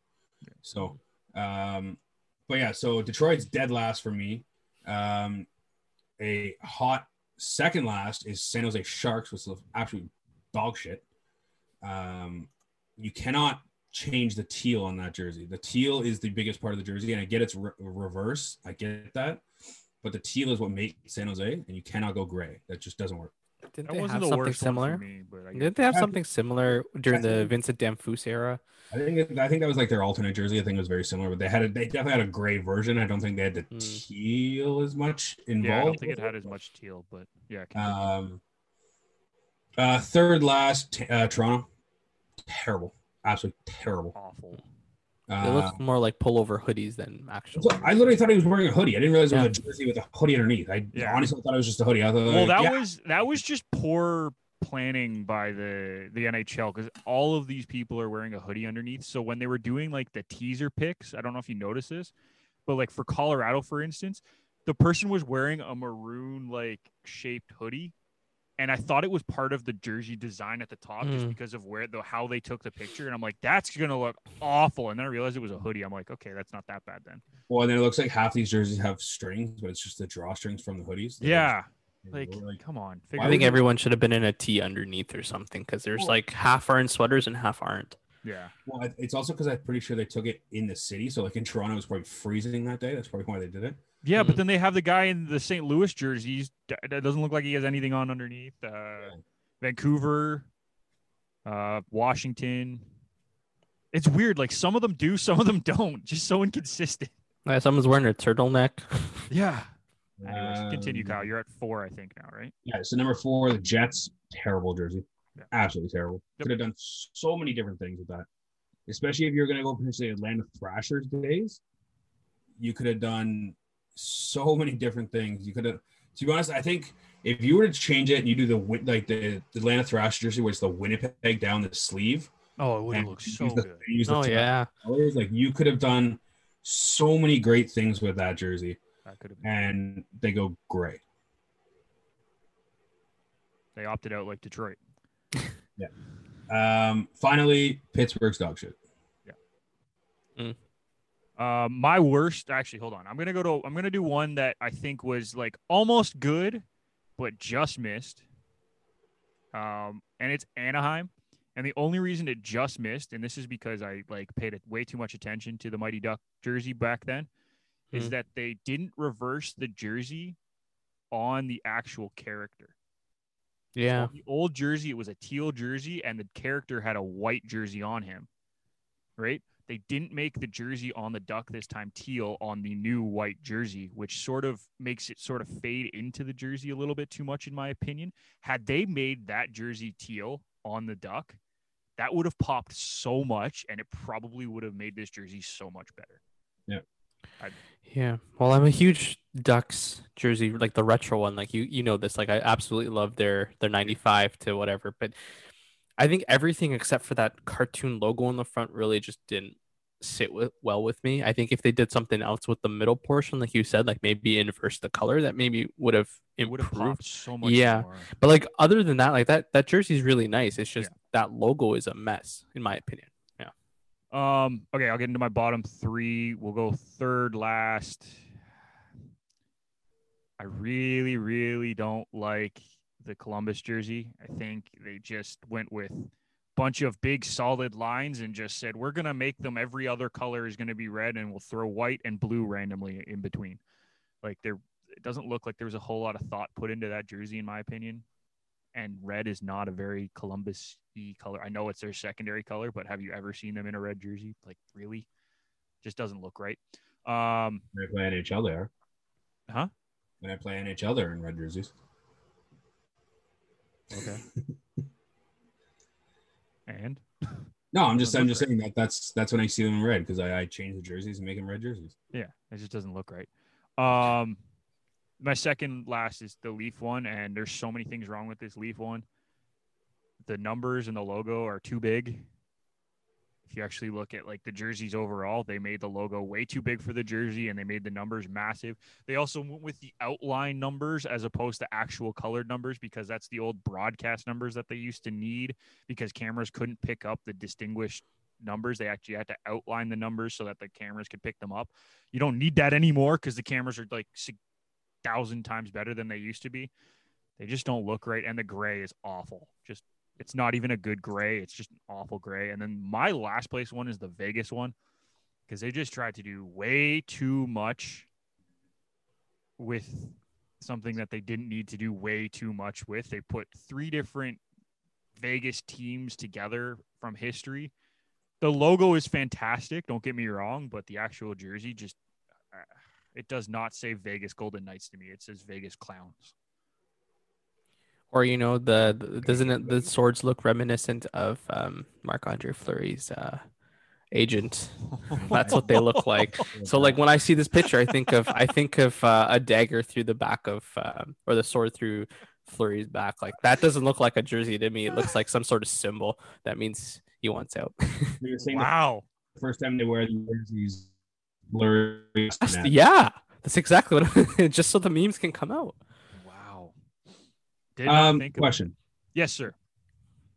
So, um, but yeah, so Detroit's dead last for me. Um, a hot second last is San Jose Sharks, which is absolute dog shit. Um, you cannot change the teal on that jersey. The teal is the biggest part of the jersey, and I get it's re- reverse. I get that, but the teal is what makes San Jose, and you cannot go gray. That just doesn't work. Didn't That they have the something similar? me, but I Didn't they have something similar during the Vincent Damphousse era? I think it, I think that was like their alternate jersey. I think it was very similar, but they had a, they definitely had a gray version. I don't think they had the Hmm. teal as much involved. Yeah, I don't think it had as much teal, but yeah. Um, uh, third last, t- uh, Toronto, terrible, absolutely terrible. awful. They Uh, look more like pullover hoodies than actual. I literally thought he was wearing a hoodie. I didn't realize it Yeah. was a jersey with a hoodie underneath. I Yeah. honestly thought it was just a hoodie. I thought, Well, like, that yeah, was that was just poor planning by the the NHL because all of these people are wearing a hoodie underneath. So when they were doing like the teaser picks, I don't know if you noticed this, but like for Colorado, for instance, the person was wearing a maroon like shaped hoodie. And I thought it was part of the jersey design at the top just Mm. because of where the how they took the picture. And I'm like, that's gonna look awful. And then I realized it was a hoodie. I'm like, okay, that's not that bad then. well, and then it looks like half these jerseys have strings, but it's just the drawstrings from the hoodies. They're Yeah. Like, like- come on. I think would everyone should have been in a tee underneath or something because there's Well- like half are in sweaters and half aren't. Yeah. well, it's also because I'm pretty sure they took it in the city. So like in Toronto, it was probably freezing that day. That's probably why they did it. Yeah, but Mhm. then they have the guy in the St. Louis jerseys d- that doesn't look like he has anything on underneath. Uh, Vancouver, uh, Washington. It's weird. Like some of them do, some of them don't. Just so inconsistent. Uh, someone's wearing a turtleneck. Yeah. Anyways, continue, Um, Kyle. You're at four, I think now, right? Yeah. So number four, the Jets, terrible jersey. Yeah. Absolutely terrible. Yep. Could have done so many different things with that. Especially if you're going to go potentially Atlanta Thrashers days, you could have done so many different things. You could have, to be honest, I think if you were to change it and you do the like the, the Atlanta Thrashers jersey, where it's the Winnipeg down the sleeve, Oh, it would have looked so the- good. Oh yeah, colors, like you could have done so many great things with that jersey, That could have been. and they go great. They opted out like Detroit. Um, finally, Pittsburgh's dog shit. Um, my worst, actually, hold on. I'm gonna go to. I'm gonna do one that I think was like almost good, but just missed. Um, and it's Anaheim, and the only reason it just missed, and this is because I like paid it way too much attention to the Mighty Duck jersey back then, is Mhm. that they didn't reverse the jersey on the actual character. So yeah. on the old jersey, it was a teal jersey, and the character had a white jersey on him. Right? They didn't make the jersey on the duck this time teal on the new white jersey, which sort of makes it sort of fade into the jersey a little bit too much, in my opinion. Had they made that jersey teal on the duck, that would have popped so much, and it probably would have made this jersey so much better. Yeah. Well, I'm a huge Ducks jersey, like the retro one. Like you, you know this. Like I absolutely love their their '95 to whatever. But I think everything except for that cartoon logo on the front really just didn't sit with well with me. I think if they did something else with the middle portion, like you said, like maybe inverse the color, that maybe would have It would have improved. so much Yeah. more. But like other than that, like that that jersey's really nice. It's just Yeah. that logo is a mess, in my opinion. Um, okay, I'll get into my bottom three. We'll go third last. I really, really don't like the Columbus jersey. I think they just went with bunch of big solid lines and just said we're gonna make them every other color is gonna be red and we'll throw white and blue randomly in between. Like there it doesn't look like there was a whole lot of thought put into that jersey in my opinion. And red is not a very Columbus color. I know it's their secondary color, but have you ever seen them in a red jersey? Like really? Just doesn't look right. Um When I play NHL, they are. Huh? When I play NHL, they're in red jerseys. okay. and No, I'm just I'm just saying that that's that's when I see them in red because I, I change the jerseys and make them red jerseys. Yeah, it just doesn't look right. Um, my second last is the Leaf one, and there's so many things wrong with this Leaf one. The numbers and the logo are too big. if you actually look at like the jerseys overall, they made the logo way too big for the jersey and they made the numbers massive. They also went with the outline numbers as opposed to actual colored numbers because that's the old broadcast numbers that they used to need because cameras couldn't pick up the distinguished numbers. They actually had to outline the numbers so that the cameras could pick them up. You don't need that anymore because the cameras are like thousand times better than they used to be. They just don't look right, and the gray is awful. Just it's not even a good gray. It's just an awful gray. And then my last place one is the Vegas one because they just tried to do way too much with something that they didn't need to do way too much with. They put three different Vegas teams together from history. The logo is fantastic, don't get me wrong, but the actual jersey just it does not say Vegas Golden Knights to me. It says Vegas Clowns. Or you know the, the doesn't it, the swords look reminiscent of um, Marc Andre Fleury's uh, agent? That's what they look like. So like when I see this picture, I think of I think of uh, a dagger through the back of um, or the sword through Fleury's back. Like that doesn't look like a jersey to me. It looks like some sort of symbol that means he wants out. wow! The first time they wear the jerseys, Fleury. Yeah, that's exactly what. just so the memes can come out. Did um, question. Yes, sir.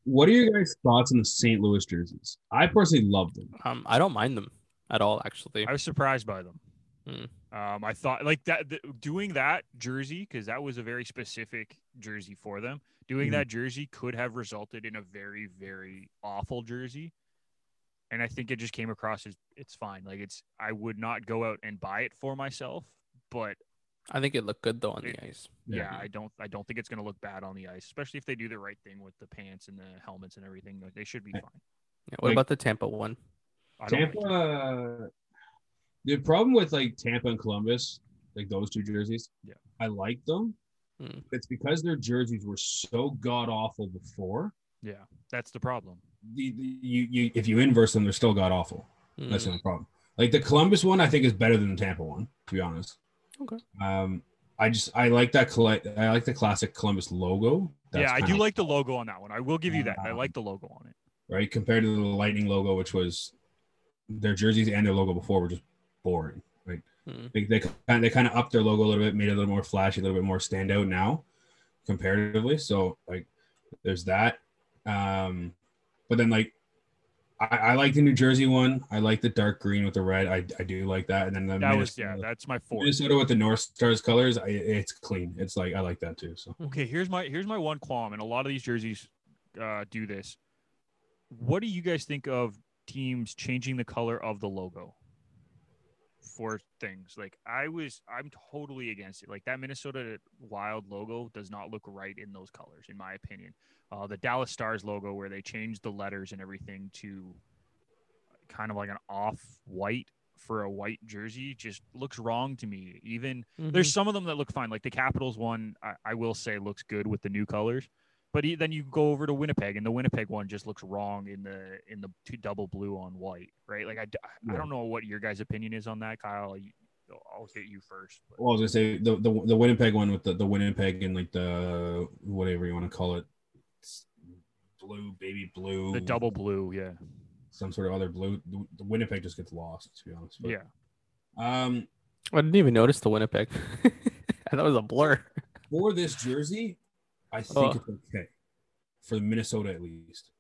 What are your guys' thoughts on the St. Louis jerseys? I personally love them. Um, I don't mind them at all. Actually, I was surprised by them. Hmm. Um, I thought like that the, doing that jersey because that was a very specific jersey for them. Doing mm-hmm. that jersey could have resulted in a very very awful jersey, and I think it just came across as it's fine. Like it's I would not go out and buy it for myself, but I think it looked good though on it, the ice. Yeah, yeah, I don't I don't think it's going to look bad on the ice, especially if they do the right thing with the pants and the helmets and everything. Like, They should be fine. Yeah, what like, about the Tampa one? Tampa. The problem with like Tampa and Columbus, like those two jerseys, yeah, I like them. Hmm. It's because their jerseys were so god awful before. Yeah, that's the problem. You, you, if you inverse them, they're still god awful. Hmm. That's the only problem. Like the Columbus one, I think is better than the Tampa one, to be honest. Okay. Um, I just I like that. I like the classic Columbus logo. That's yeah, I do like the logo on that one. I will give you that. I like the logo on it. Right, compared to the Lightning logo, which was their jerseys and their logo before were just boring. Right, hmm. they they kind they kind of upped their logo a little bit, made it a little more flashy, a little bit more standout now, comparatively. So like, there's that. Um, but then like I, I, like the New Jersey one. I like the dark green with the red. I, I do like that. And then the that was yeah, that's my fourth. Minnesota with the North Stars colors. I, it's clean. It's like I like that too. So okay, here's my here's my one qualm, and a lot of these jerseys uh, do this. What do you guys think of teams changing the color of the logo for things? Like I was, I'm totally against it. Like that Minnesota Wild logo does not look right in those colors, in my opinion uh, the Dallas Stars logo where they changed the letters and everything to kind of like an off white for a white jersey just looks wrong to me. Even mm-hmm. there's some of them that look fine, like the Capitals one. I, I, will say looks good with the new colors, but he, then you go over to Winnipeg, and the Winnipeg one just looks wrong in the in the two double blue on white, right? Like I, yeah. I don't know what your guys' opinion is on that, Kyle. I'll hit you first. But. Well, I was gonna say the, the the Winnipeg one with the, the Winnipeg and like the whatever you want to call it, blue, baby blue, the double blue, yeah, some sort of other blue. The, the Winnipeg just gets lost, to be honest. But, yeah. Um, I didn't even notice the Winnipeg. I thought it was a blur. For this jersey, I uh, think oh. it's okay for Minnesota at least,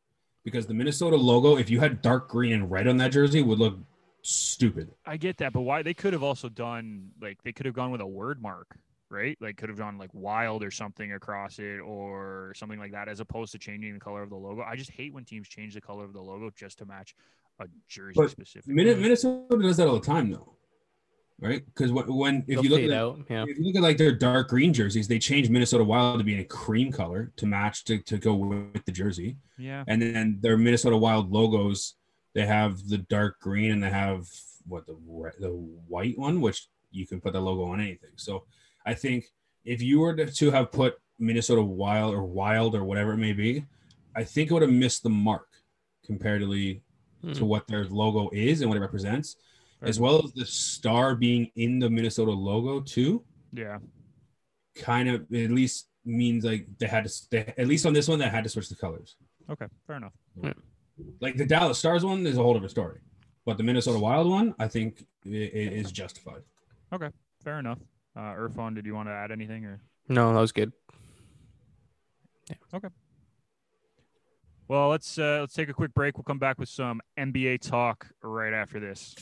because the Minnesota logo, if you had dark green and red on that jersey, would look stupid. I get that, but why they could have also done like they could have gone with a word mark right? Like could have gone like wild or something across it or something like that, as opposed to changing the color of the logo. I just hate when teams change the color of the logo just to match a jersey but specific. Minnesota does that all the time, though, right? Because when, when if They'll you look at out, yeah. if you look at like their dark green jerseys, they change Minnesota Wild to be in a cream color to match to, to go with the jersey. Yeah, and then their Minnesota Wild logos, they have the dark green and they have what the the white one, which you can put the logo on anything. So I think if you were to have put Minnesota Wild or Wild or whatever it may be, I think it would have missed the mark comparatively hmm. to what their logo is and what it represents, right. As well as the star being in the Minnesota logo too. Yeah, kind of at least means like they had to they, at least on this one they had to switch the colors. Okay, fair enough. Yeah. Like the Dallas Stars one is a whole different story, but the Minnesota Wild one, I think, i- i- is justified. Okay, fair enough. Uh, Irfan, did you want to add anything or? No, that was good. Yeah. Okay. Well, let's uh, let's take a quick break. We'll come back with some NBA talk right after this.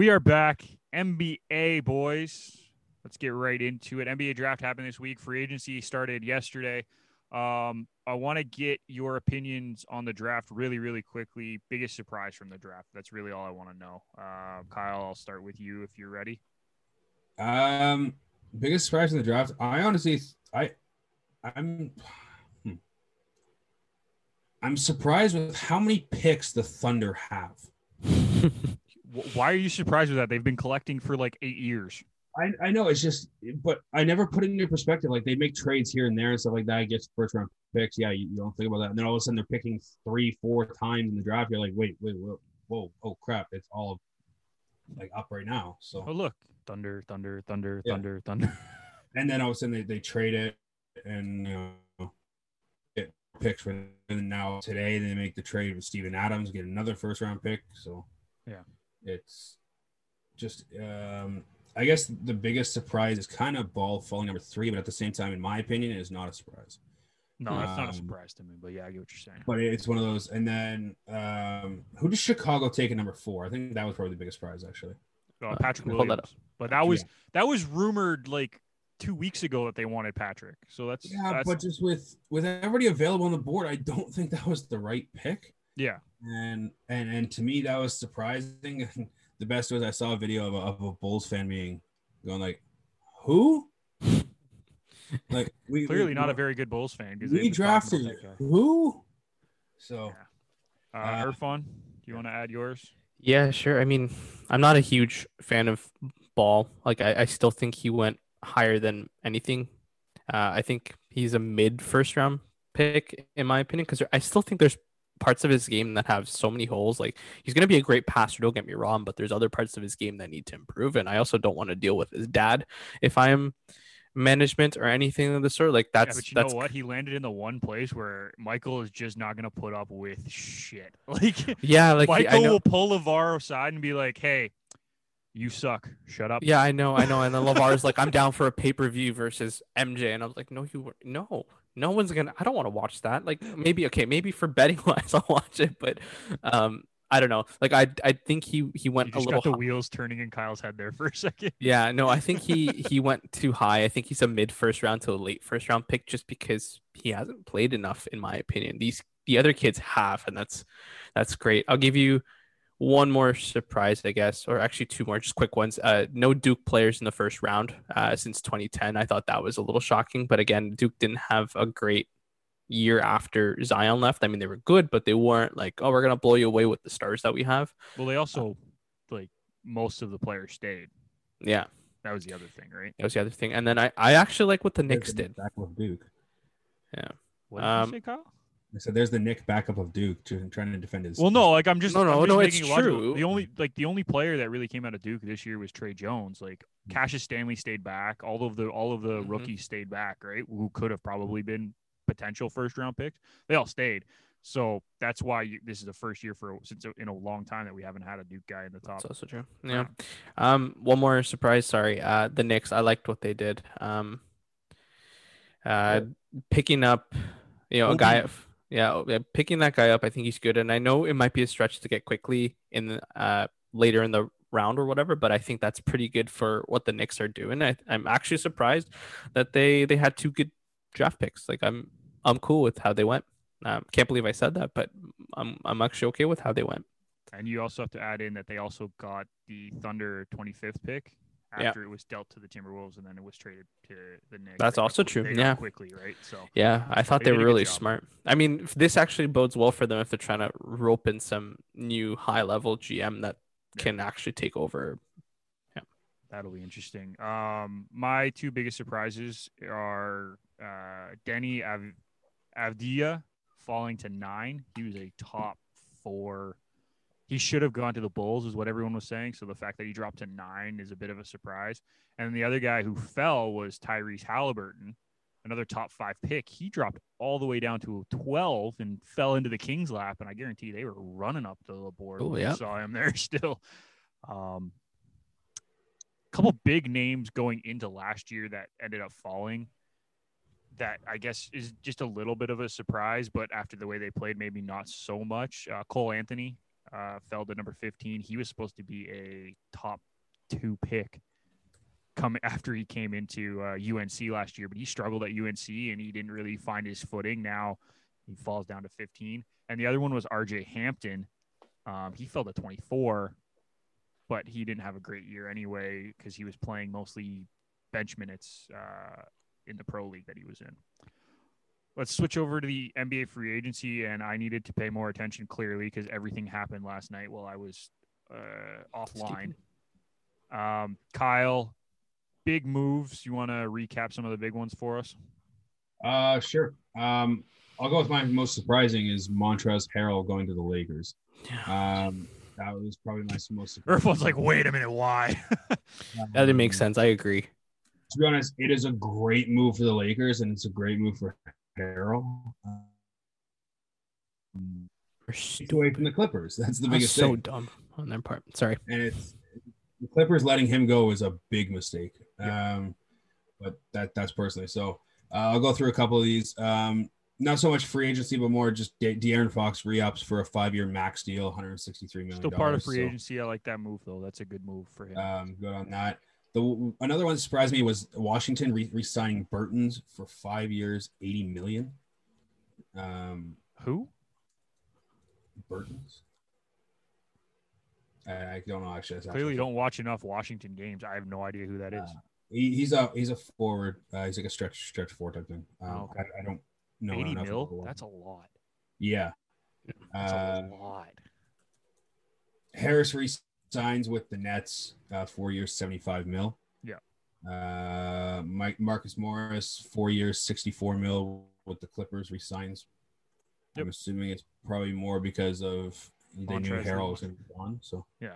We are back. NBA boys. Let's get right into it. NBA draft happened this week. Free agency started yesterday. Um, I want to get your opinions on the draft really, really quickly. Biggest surprise from the draft. That's really all I want to know. Uh, Kyle, I'll start with you if you're ready. Um, biggest surprise in the draft. I honestly, I, I'm, hmm. I'm surprised with how many picks the Thunder have. Wh- Why are you surprised with that? They've been collecting for like eight years. I, I know it's just, but I never put it into perspective. Like they make trades here and there and stuff like that. Gets first round picks. Yeah, you, you don't think about that. And then all of a sudden they're picking three, four times in the draft. You're like, wait, wait, whoa, whoa, oh crap! It's all like up right now. So Oh, look. Thunder, thunder, thunder, Yeah. thunder, thunder. and then all of a sudden they, they trade it and you know get picks for and now today they make the trade with Steven Adams, get another first round pick. So Yeah. It's just um I guess the biggest surprise is kind of Ball falling number three, but at the same time, in my opinion, it is not a surprise. No, that's not a Um, surprise to me, but yeah, I get what you're saying. But it's one of those. And then um who does Chicago take at number four? I think that was probably the biggest surprise actually. Uh, Uh, Patrick hold that Williams. But that was that was rumored like two weeks ago that they wanted Patrick. So that's Yeah, that's, but just with with everybody available on the board, I don't think that was the right pick. yeah. And and and to me that was surprising. the best was I saw a video of a, of a Bulls fan being going like, "Who?" Like we Clearly we, not a very good Bulls fan because we drafted who? So Uh, Uh, Irfan, do you want to add yours? Yeah, sure. I mean, I'm not a huge fan of Ball. Like, I, I still think he went higher than anything. Uh, I think he's a mid first round pick, in my opinion, because I still think there's parts of his game that have so many holes. Like, he's going to be a great passer, don't get me wrong, but there's other parts of his game that need to improve. And I also don't want to deal with his dad if I'm management or anything of the sort. Like, that's yeah, but you that's know what? He landed in the one place where Michael is just not going to put up with shit. Like, yeah, like Michael know. will pull LaVar aside and be like, "Hey, you suck. Shut up." Yeah, I know, I know. And then LaVar's like, I'm down for a pay per view versus MJ, and I was like, no, you were no, no one's gonna. I don't want to watch that. Like maybe okay, maybe for betting wise, I'll watch it, but um, I don't know. Like I, I think he he You went a just little. got the hi- wheels turning in Kyle's head there for a second. yeah, no, I think he he went too high. I think he's a mid first round to a late first round pick just because he hasn't played enough, in my opinion. These the other kids have, and that's that's great. I'll give you one more surprise, I guess, or actually two more, just quick ones. Uh, no Duke players in the first round uh, since 2010. I thought that was a little shocking, but again, Duke didn't have a great year after Zion left. I mean, they were good, but they weren't like, oh, we're gonna blow you away with the stars that we have. Well, they also like most of the players stayed. Yeah, That was the other thing, right? that was the other thing. And then I, I actually like what the Knicks did. backup of Duke. Yeah. What did Um, you say, Kyle? I said, "There's the Nick backup of Duke to, trying to defend his." Well, no, like I'm just No, no, I'm just no, it's logical. true. The only like the only player that really came out of Duke this year was Tre Jones. Like Hmm. Cassius Stanley stayed back. All of the all of the Mhm. rookies stayed back, right? Who could have probably been potential first round picks. They all stayed. So that's why you, this is the first year for since in a long time that we haven't had a Duke guy in the top. That's also true. Yeah. Um, one more surprise. Sorry. Uh, the Knicks. I liked what they did. Um, uh, picking up, you know, a guy. Obi. Yeah, yeah, picking that guy up. I think he's good, and I know it might be a stretch to get quickly in uh later in the round or whatever, but I think that's pretty good for what the Knicks are doing. I, I'm actually surprised that they they had two good draft picks. Like I'm I'm cool with how they went. Um, can't believe I said that, but I'm I'm actually okay with how they went. And you also have to add in that they also got the Thunder 25th pick Yeah. after it was dealt to the Timberwolves and then it was traded to the Knicks. That's They also true, yeah. quickly, right? So Yeah, I thought They they, were really smart. I mean, this actually bodes well for them if they're trying to rope in some new high level GM that Yeah. can actually take over Yeah, That'll be interesting. Um, my two biggest surprises are uh, Deni Av- Avdija falling to nine. He was a top four. He should have gone to the Bulls, is what everyone was saying. So the fact that he dropped to nine is a bit of a surprise. And the other guy who fell was Tyrese Haliburton, another top five pick. He dropped all the way down to 12 and fell into the Kings lap. And I guarantee they were running up to the board. Oh, yeah. Saw him there still. Um, couple big names going into last year that ended up falling that I guess is just a little bit of a surprise, but after the way they played, maybe not so much. Uh, Cole Anthony uh, fell to number 15. He was supposed to be a top two pick coming after he came into uh, UNC last year, but he struggled at UNC and he didn't really find his footing. Now he falls down to 15. And the other one was RJ Hampton. Um, he fell to 24 but he didn't have a great year anyway because he was playing mostly bench minutes uh, in the pro league that he was in. Let's switch over to the NBA free agency, and I needed to pay more attention clearly because everything happened last night while I was uh, offline. Um, Kyle, big moves. You want to recap some of the big ones for us? Uh, sure. Um, I'll go with my most surprising is Montrezl Harrell going to the Lakers. Um, that was probably my most. surprising. Everyone's like, wait a minute, why? That didn't make sense. I agree. To be honest, it is a great move for the Lakers, and it's a great move for Harrell. Um, We're away from the Clippers. That's the That was biggest so thing. dumb on their part. Sorry. and it's the Clippers letting him go is a big mistake. Um, but that that's personally. So uh, I'll go through a couple of these. Um, not so much free agency, but more just De- De'Aaron Fox re-ups for a five-year max deal, 163 million. Still part of free So, agency. I like that move though. That's a good move for him. Um, good on that. The another one that surprised me was Washington re- re-signing Bertans for five years, 80 million. Um, Who? Bertans. I, I don't know actually. Clearly, don't watch enough Washington games. I have no idea who that is. Uh, He, he's a he's a forward. Uh, he's like a stretch stretch four type thing. Um, Oh, okay. I, I don't know. 80 enough mil? That's a lot. yeah. That's Uh, a lot. Harris re-signs with the Nets, uh, four years, seventy-five mil. Yeah. Uh, Mike Marcus Morris, four years, sixty-four mil with the Clippers, resigns. Yep. I'm assuming it's probably more because of they knew Montrezl. Harrell was going to be gone. So, Yeah.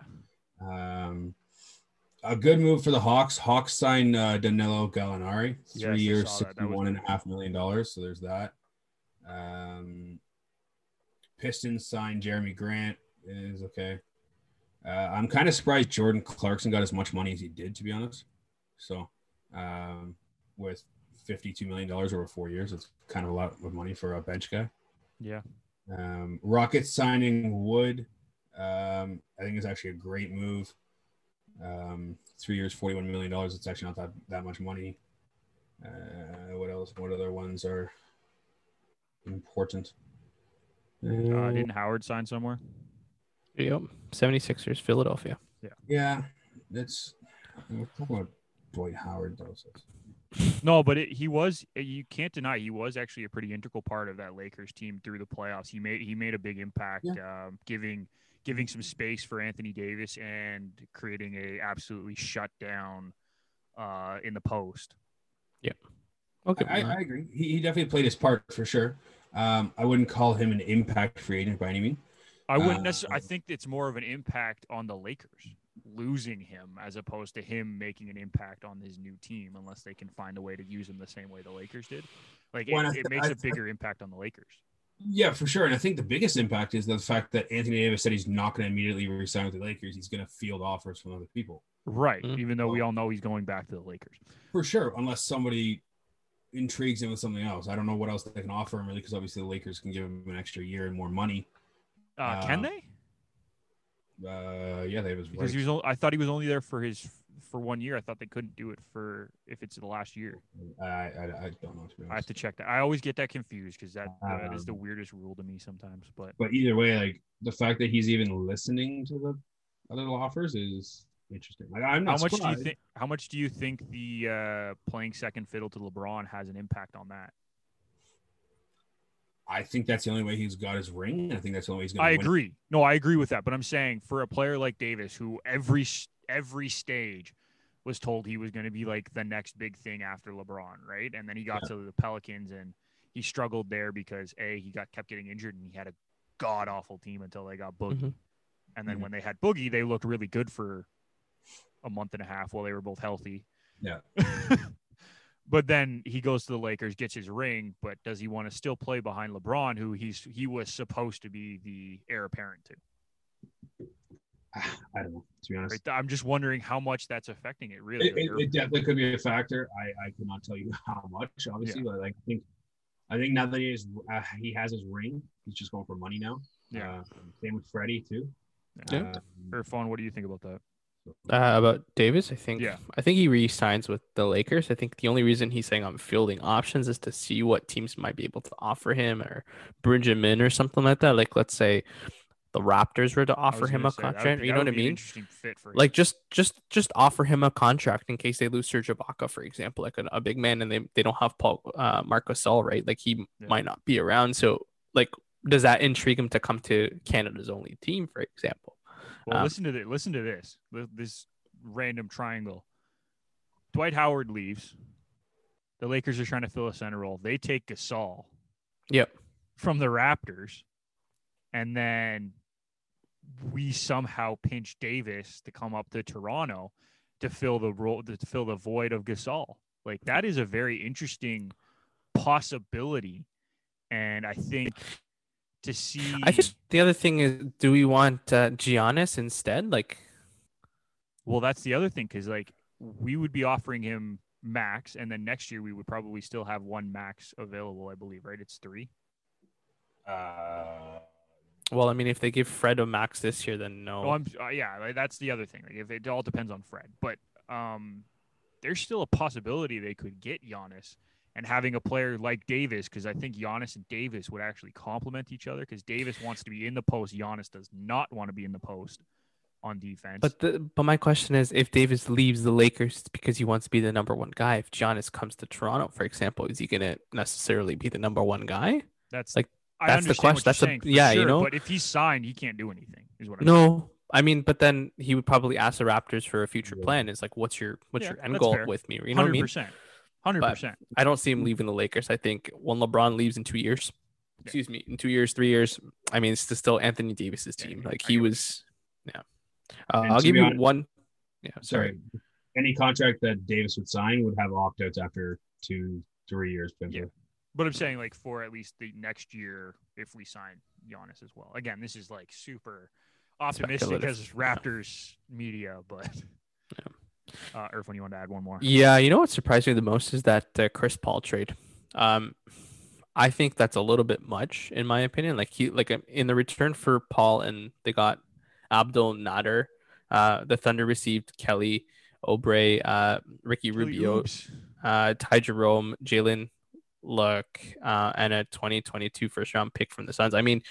um, a good move for the Hawks. Hawks signed uh, Danilo Gallinari, three I years, saw that. That sixty-one and a half million dollars. So there's that. Um, Pistons signed Jerami Grant. Is okay. Uh, I'm kind of surprised Jordan Clarkson got as much money as he did, to be honest. So, um, with $52 million over four years, it's kind of a lot of money for a bench guy. Yeah. Um, Rockets signing Wood, um, I think is actually a great move. Um, three years, $41 million. It's actually not that, that much money. Uh, what else? What other ones are important? Uh, didn't Howard sign somewhere? Yep. 76ers, Philadelphia. Yeah, it's we're talking about Dwight Howard though. So No, but it, he was. You can't deny he was actually a pretty integral part of that Lakers team through the playoffs. He made he made a big impact, um, giving giving some space for Anthony Davis and creating a absolutely shut down uh, in the post. Yeah, okay. I, I agree. He, he definitely played his part for sure. Um, I wouldn't call him an impact free agent by any means. I wouldn't Uh, necessarily. I think it's more of an impact on the Lakers losing him as opposed to him making an impact on his new team, unless they can find a way to use him the same way the Lakers did. Like Well, it, I- it makes a bigger impact on the Lakers. Yeah, for sure. And I think the biggest impact is the fact that Anthony Davis said he's not going to immediately resign with the Lakers. He's going to field offers from other people Right. Mm. Even though we all know he's going back to the Lakers. for sure, unless somebody intrigues him with something else. I don't know what else they can offer him really, because obviously the Lakers can give him an extra year and more money. Uh, can Uh, they? Uh, yeah, they his Because he was. rights. o- I thought he was only there for his for one year. I thought they couldn't do it for if it's the last year. I, I, I don't know I have to check that. I always get that confused because that that is the Um, weirdest rule to me sometimes. But But either way, like the fact that he's even listening to the other offers is interesting. Like I'm not. how much do you think? How much do you think the uh, playing second fiddle to LeBron has an impact on that? I think that's the only way he's got his ring. I think that's the only way he's going I to win. I agree. No, I agree with that. But I'm saying for a player like Davis, who every every stage was told he was going to be like the next big thing after LeBron, right? And then he got to the Pelicans and he struggled there because a he got kept getting injured and he had a god awful team until they got Boogie. Mhm. And then Mhm. when they had Boogie, they looked really good for a month and a half while they were both healthy. Yeah. but then he goes to the Lakers, gets his ring, but does he want to still play behind LeBron, who he's he was supposed to be the heir apparent to? I don't know. To be honest, I'm just wondering how much that's affecting it. Really, it, it, it definitely could be a factor. I, I could not tell you how much, obviously, but like, I think I think now that he is uh, he has his ring, he's just going for money now. Yeah. Uh, same with Freddie too. Yeah. Um, Irfan, what do you think about that? Uh, about Davis, I think. Yeah. I think he re-signs with the Lakers. I think the only reason he's saying I'm fielding options is to see what teams might be able to offer him or bridge him in or something like that. Like let's say the Raptors were to offer him a say, would contract. You know what I mean? Interesting fit for. Like just just just offer him a contract in case they lose Serge Ibaka, for example, like a, a big man, and they, they don't have Paul uh, Marc Gasol, right? Like he Yeah. might not be around. So like, does that intrigue him to come to Canada's only team, for example? Well, Um, listen to this. Listen to this. This random triangle. Dwight Howard leaves. The Lakers are trying to fill a center role. They take Gasol Yep. from the Raptors, and then we somehow pinch Davis to come up to Toronto to fill the role to fill the void of Gasol. Like that is a very interesting possibility, and I think to see. I just the other thing is, do we want uh, Giannis instead? Like, Well, that's the other thing because like we would be offering him max, and then next year we would probably still have one max available. I believe, right? It's three. uh, well, I mean, if they give Fred a max this year, then no. Oh, I'm uh, yeah. Like, that's the other thing. Like if it all depends on Fred, but um, there's still a possibility they could get Giannis and having a player like Davis because I think Giannis and Davis would actually complement each other because Davis wants to be in the post. Giannis does not want to be in the post on defense. But the but my question is, if Davis leaves the Lakers, it's because he wants to be the number one guy. If Giannis comes to Toronto, for example, is he gonna necessarily be the number one guy? that's like, I that's the question. That's you're a- saying, for yeah, you know? But if he's signed, he can't do anything. Is what I'm saying. No, I mean, but then he would probably ask the Raptors for a future plan. Is like, what's your what's Yeah, your end goal fair. with me? You know what I Hundred mean? Percent. Hundred percent. I don't see him leaving the Lakers. I think when LeBron leaves in two years, excuse me, in two years, three years, I mean, it's still Anthony Davis's team. I Like he was, yeah. Uh, I'll give be you honest- one. Yeah, sorry. sorry. Any contract that Davis would sign would have opt outs after two, three years. potentially. But I'm saying like for at least the next year if we sign Giannis as well. Again, this is like super optimistic Speculative. as Raptors media, but uh Irfan, you want to add one more? Yeah, you know what surprised me the most is that uh, Chris Paul trade. Um, I think that's a little bit much in my opinion. Like he, like um, in the return for Paul, and they got Abdel Nader. Uh, the Thunder received Kelly Oubre, uh, Ricky Kelly Rubio, Oubs. uh, Ty Jerome, Jalen Lecque, uh, and a 2022 first round pick from the Suns. I mean,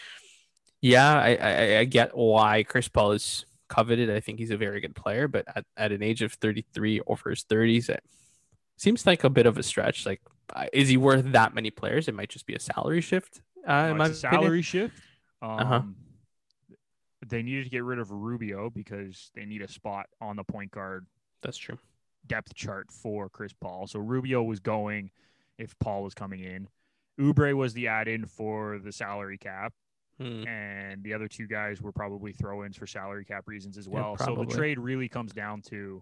yeah, I, I, I get why Chris Paul is coveted. I think he's a very good player, but at, at an age of 33 over his 30s, it seems like a bit of a stretch. Like, uh, is he worth that many players? It might just be a salary shift. Uh, No, it's a opinion. salary shift. Um, Uh-huh. They needed to get rid of Rubio because they need a spot on the point guard That's true. depth chart for Chris Paul. So Rubio was going if Paul was coming in. Oubre was the add-in for the salary cap, Hmm. and the other two guys were probably throw-ins for salary cap reasons as Yeah, well. so the trade really comes down to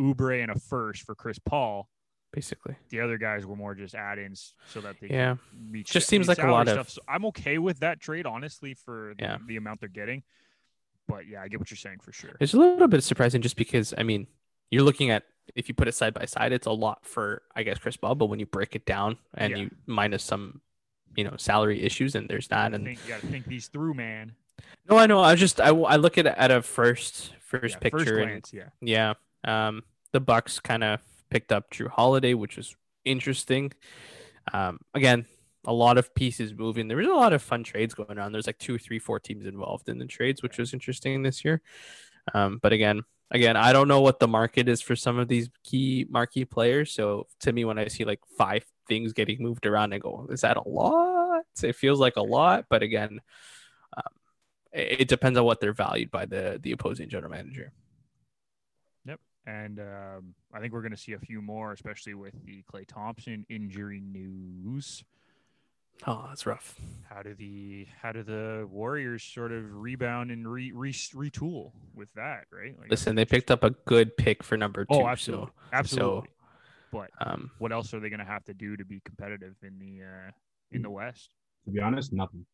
Oubre and a first for Chris Paul. Basically, The other guys were more just add-ins so that they yeah. meet Just seems like a lot salary of- stuff. So I'm okay with that trade, honestly, for the, Yeah. the amount they're getting. But yeah, I get what you're saying for sure. It's a little bit surprising just because I mean you're looking at if you put it side by side, it's a lot for I guess Chris Paul, but when you break it down and Yeah. you minus some you know salary issues and there's that and think you got to think these through, man. no I know I just I, I look at it at a first first Yeah, picture first and yeah. yeah um the Bucks kind of picked up Jrue Holiday which was interesting. Um again a lot of pieces moving. There was a lot of fun trades going on there's like two three four teams involved in the trades which was interesting this year. Um but again again I don't know what the market is for some of these key marquee players. So to me when I see like five things getting moved around and go is that a lot it feels like a lot but again um, it, it depends on what they're valued by the the opposing general manager Yep, And um, I think we're going to see a few more, especially with the Klay Thompson injury news. Oh, that's rough. How do the how do the Warriors sort of rebound and re, re retool with that? Right. Like, Listen, they picked up a good pick for number two. Oh, absolutely, absolutely. But um, what else are they going to have to do to be competitive in the uh, in the West? To be honest, nothing.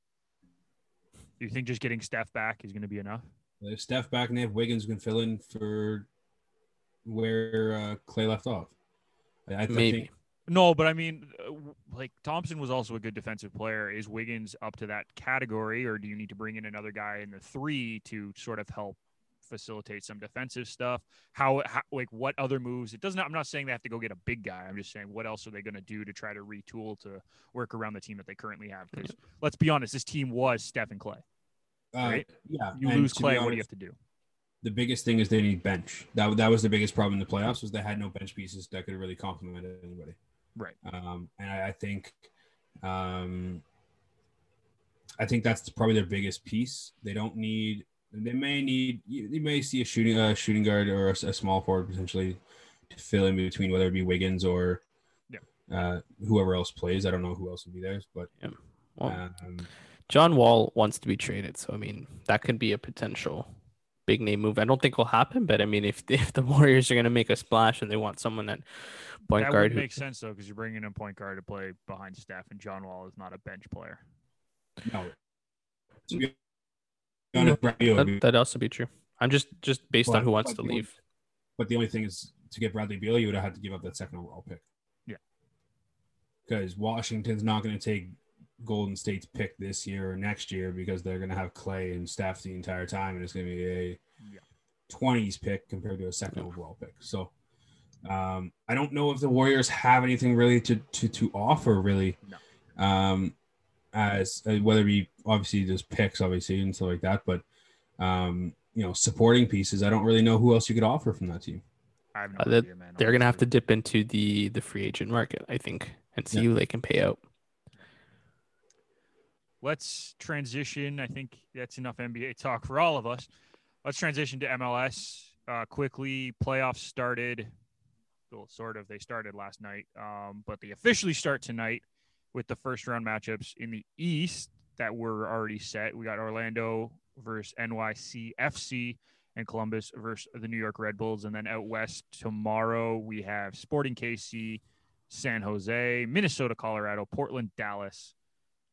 Do you think just getting Steph back is going to be enough? If Steph back and they have Wiggins can fill in for where uh, Klay left off. I, I maybe. think No, but I mean, uh, like Thompson was also a good defensive player. Is Wiggins up to that category, or do you need to bring in another guy in the three to sort of help facilitate some defensive stuff? How, how like what other moves? It doesn't. I'm not saying they have to go get a big guy. I'm just saying what else are they going to do to try to retool to work around the team that they currently have? Because let's be honest, this team was Steph and Klay. uh, Right. yeah. You lose Klay, what do you have to do? The biggest thing is they need bench. That that was the biggest problem in the playoffs was they had no bench pieces that could really complement anybody. Right. Um, and I, I think, um, I think that's probably their biggest piece. They don't need. They may need. They may see a shooting uh, shooting guard or a, a small forward potentially to fill in between, whether it be Wiggins or Yeah. uh, whoever else plays. I don't know who else would be there, but well, um, John Wall wants to be traded, so I mean that could be a potential big name move. I don't think will happen, but I mean if if the Warriors are going to make a splash and they want someone at point that guard, would who- make sense though, because you're bringing in a point guard to play behind Steph, and John Wall is not a bench player. no. To be honest, Brad Beal would be- that, that'd also be true. I'm just just based on who wants to the- leave. But the only thing is to get Bradley Beal, you would have had to give up that second overall pick. Yeah. Because Washington's not going to take Golden State's pick this year or next year because they're going to have Klay and Steph the entire time, and it's going to be a Yeah. 20s pick compared to a second overall pick. So um, I don't know if the Warriors have anything really to to, to offer really. No. Um, as uh, whether it be obviously just picks, obviously and stuff like that, but um, you know, supporting pieces. I don't really know who else you could offer from that team. I have no Uh, that- idea, man. They're going to have to dip into the the free agent market, I think, and see Yeah. who they can pay out. Let's transition. I think that's enough NBA talk for all of us. Let's transition to MLS uh, quickly. Playoffs started. Well, sort of. They started last night, um, but they officially start tonight with the first round matchups in the East that were already set. We got Orlando versus NYCFC and Columbus versus the New York Red Bulls. And then out west tomorrow, we have Sporting KC, San Jose, Minnesota, Colorado, Portland, Dallas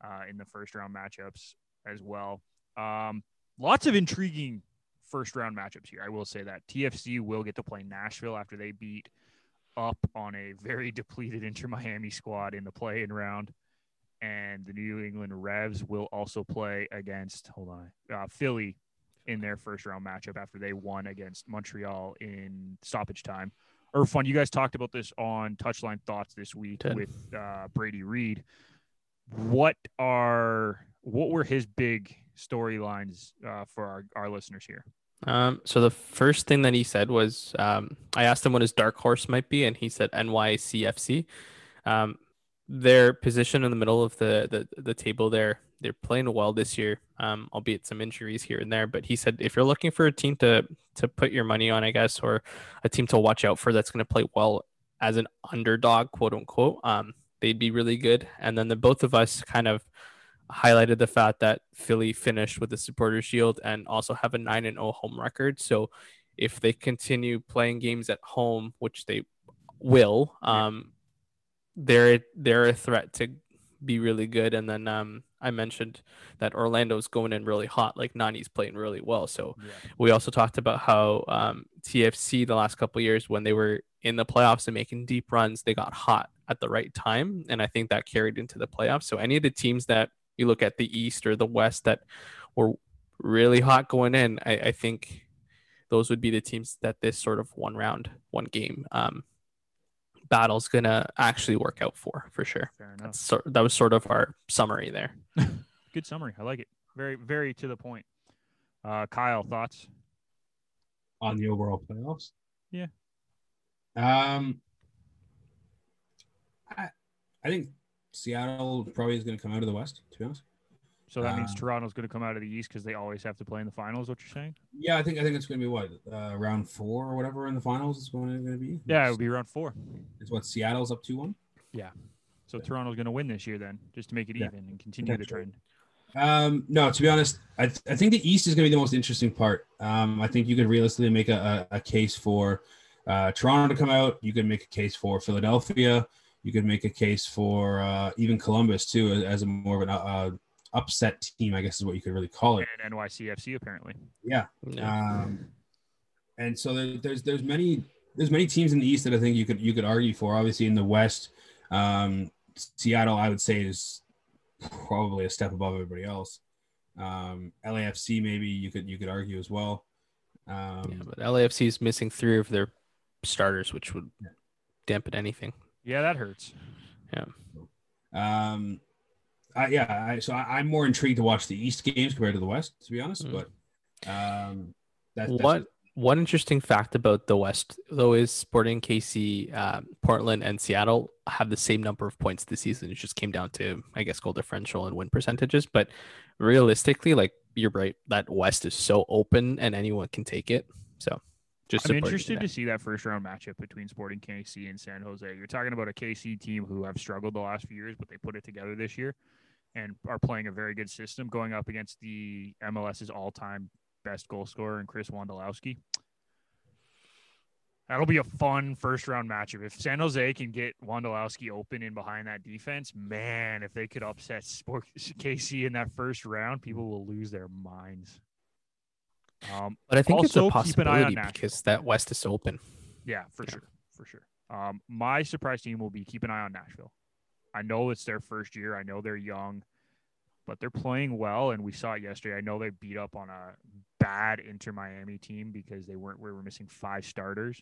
uh, in the first round matchups as well. Um, lots of intriguing first round matchups here. I will say that TFC will get to play Nashville after they beat up on a very depleted Inter Miami squad in the play in round. And the New England Revs will also play against, hold on, uh, Philly in their first round matchup after they won against Montreal in stoppage time. Irfan, you guys talked about this on Touchline Thoughts this week Did. with uh, Brady Reed. What are what were his big storylines uh, for our, our listeners here? Um, so the first thing that he said was, um, I asked him what his dark horse might be, and he said NYCFC. Um, their position in the middle of the, the the table there, they're playing well this year, um, albeit some injuries here and there. But he said if you're looking for a team to to put your money on, I guess, or a team to watch out for that's going to play well as an underdog, quote unquote, um, they'd be really good. And then the both of us kind of highlighted the fact that Philly finished with the supporter shield and also have a 9 and 0 home record. So if they continue playing games at home, which they will, um, they're they're a threat to be really good. And then um, I mentioned that Orlando's going in really hot, like Nani's playing really well. So we also talked about how um, TFC the last couple of years when they were in the playoffs and making deep runs, they got hot at the right time, and I think that carried into the playoffs. So any of the teams that you look at the East or the West that were really hot going in, I, I think those would be the teams that this sort of one round, one game um, battle's gonna actually work out for for sure. Fair enough. That's sort that was sort of our summary there. Good summary. I like it. Very, very to the point. Uh, Kyle, thoughts? on the overall playoffs. Yeah. Um, I I think Seattle probably is going to come out of the West. To be honest, So that means Um, Toronto's going to come out of the East because they always have to play in the finals. What you're saying? Yeah, I think I think it's going to be what uh, round four or whatever in the finals is going to be. Yeah, it would be round four. It's what Seattle's up to one. Yeah, so Toronto's going to win this year then, just to make it Yeah. even and continue the trend. Um, no, to be honest, I, th- I think the East is going to be the most interesting part. Um, I think you could realistically make a, a, a case for uh, Toronto to come out. You could make a case for Philadelphia. You could make a case for uh, even Columbus too, as, as a more of an uh, upset team, I guess is what you could really call it. And NYCFC apparently. Yeah. Yeah. Um, and so there, there's there's many there's many teams in the East that I think you could you could argue for. Obviously, in the West, um, Seattle I would say is probably a step above everybody else. Um, LAFC maybe you could you could argue as well. Um, yeah, but LAFC is missing three of their starters, which would Yeah. dampen anything. Yeah, that hurts. Yeah. Um, I, yeah, I, so I, I'm more intrigued to watch the East games compared to the West, to be honest. Mm. But um, that's, that's What one interesting fact about the West, though, is Sporting KC, um, Portland, and Seattle have the same number of points this season. It just came down to, I guess, goal differential and win percentages. But realistically, like you're right, that West is so open and anyone can take it. So just I'm interested to see that first round matchup between Sporting KC and San Jose. You're talking about a KC team who have struggled the last few years, but they put it together this year and are playing a very good system going up against the MLS's all time best goal scorer and Chris Wondolowski. That'll be a fun first round matchup. If San Jose can get Wondolowski open in behind that defense, man, if they could upset Sport KC in that first round, people will lose their minds. Um, But I think it's a Also, eye on possibility because that West is open. Yeah, for Yeah. sure, for sure. Um, my surprise team will be keep an eye on Nashville. I know it's their first year. I know they're young, but they're playing well, and we saw it yesterday. I know they beat up on a bad Inter Miami team because they weren't. We were missing five starters.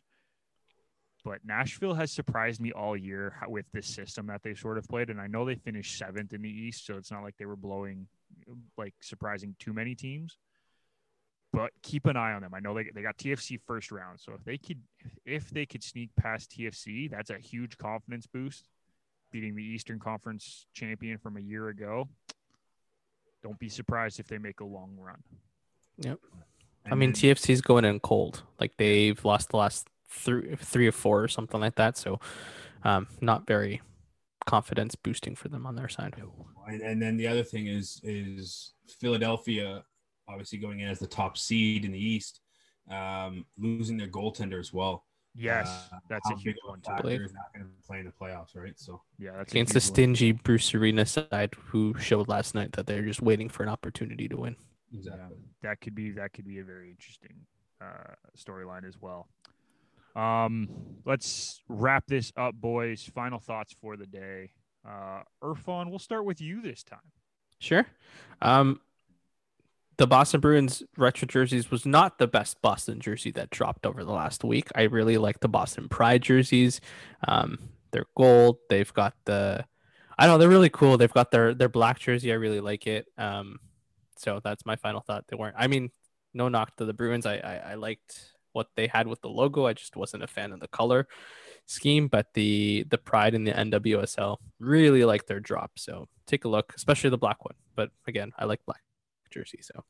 But Nashville has surprised me all year with this system that they sort of played, and I know they finished seventh in the East, so it's not like they were blowing, like surprising too many teams but keep an eye on them. I know they, they got TFC first round, so if they could if they could sneak past TFC, that's a huge confidence boost. Beating the Eastern Conference champion from a year ago. Don't be surprised if they make a long run. Yep. I mean, And- TFC's going in cold. Like they've lost the last three, three or four or something like that. So, um, not very confidence boosting for them on their side. And, and then the other thing is is Philadelphia, obviously going in as the top seed in the East, um, losing their goaltender as well. Yes, Uh, that's a huge big one too. factor Blake. is not going to play in the playoffs, right? So Yeah, that's Against a the huge one. stingy Bruce Arena side, who showed last night that they're just waiting for an opportunity to win. exactly. that could be that could be a very interesting uh, storyline as well. Um, let's wrap this up, boys. Final thoughts for the day. Uh, Irfan, we'll start with you this time. Sure. Um, the Boston Bruins retro jerseys was not the best Boston jersey that dropped over the last week. I really like the Boston Pride jerseys. Um, they're gold. They've got the, I don't know, they're really cool. They've got their their black jersey. I really like it. Um, so that's my final thought. They weren't. I mean, no knock to the Bruins. I I, I liked what they had with the logo. I just wasn't a fan of the color scheme. But the the Pride and the NWSL really like their drop. So take a look, especially the black one. But again, I like black jersey. So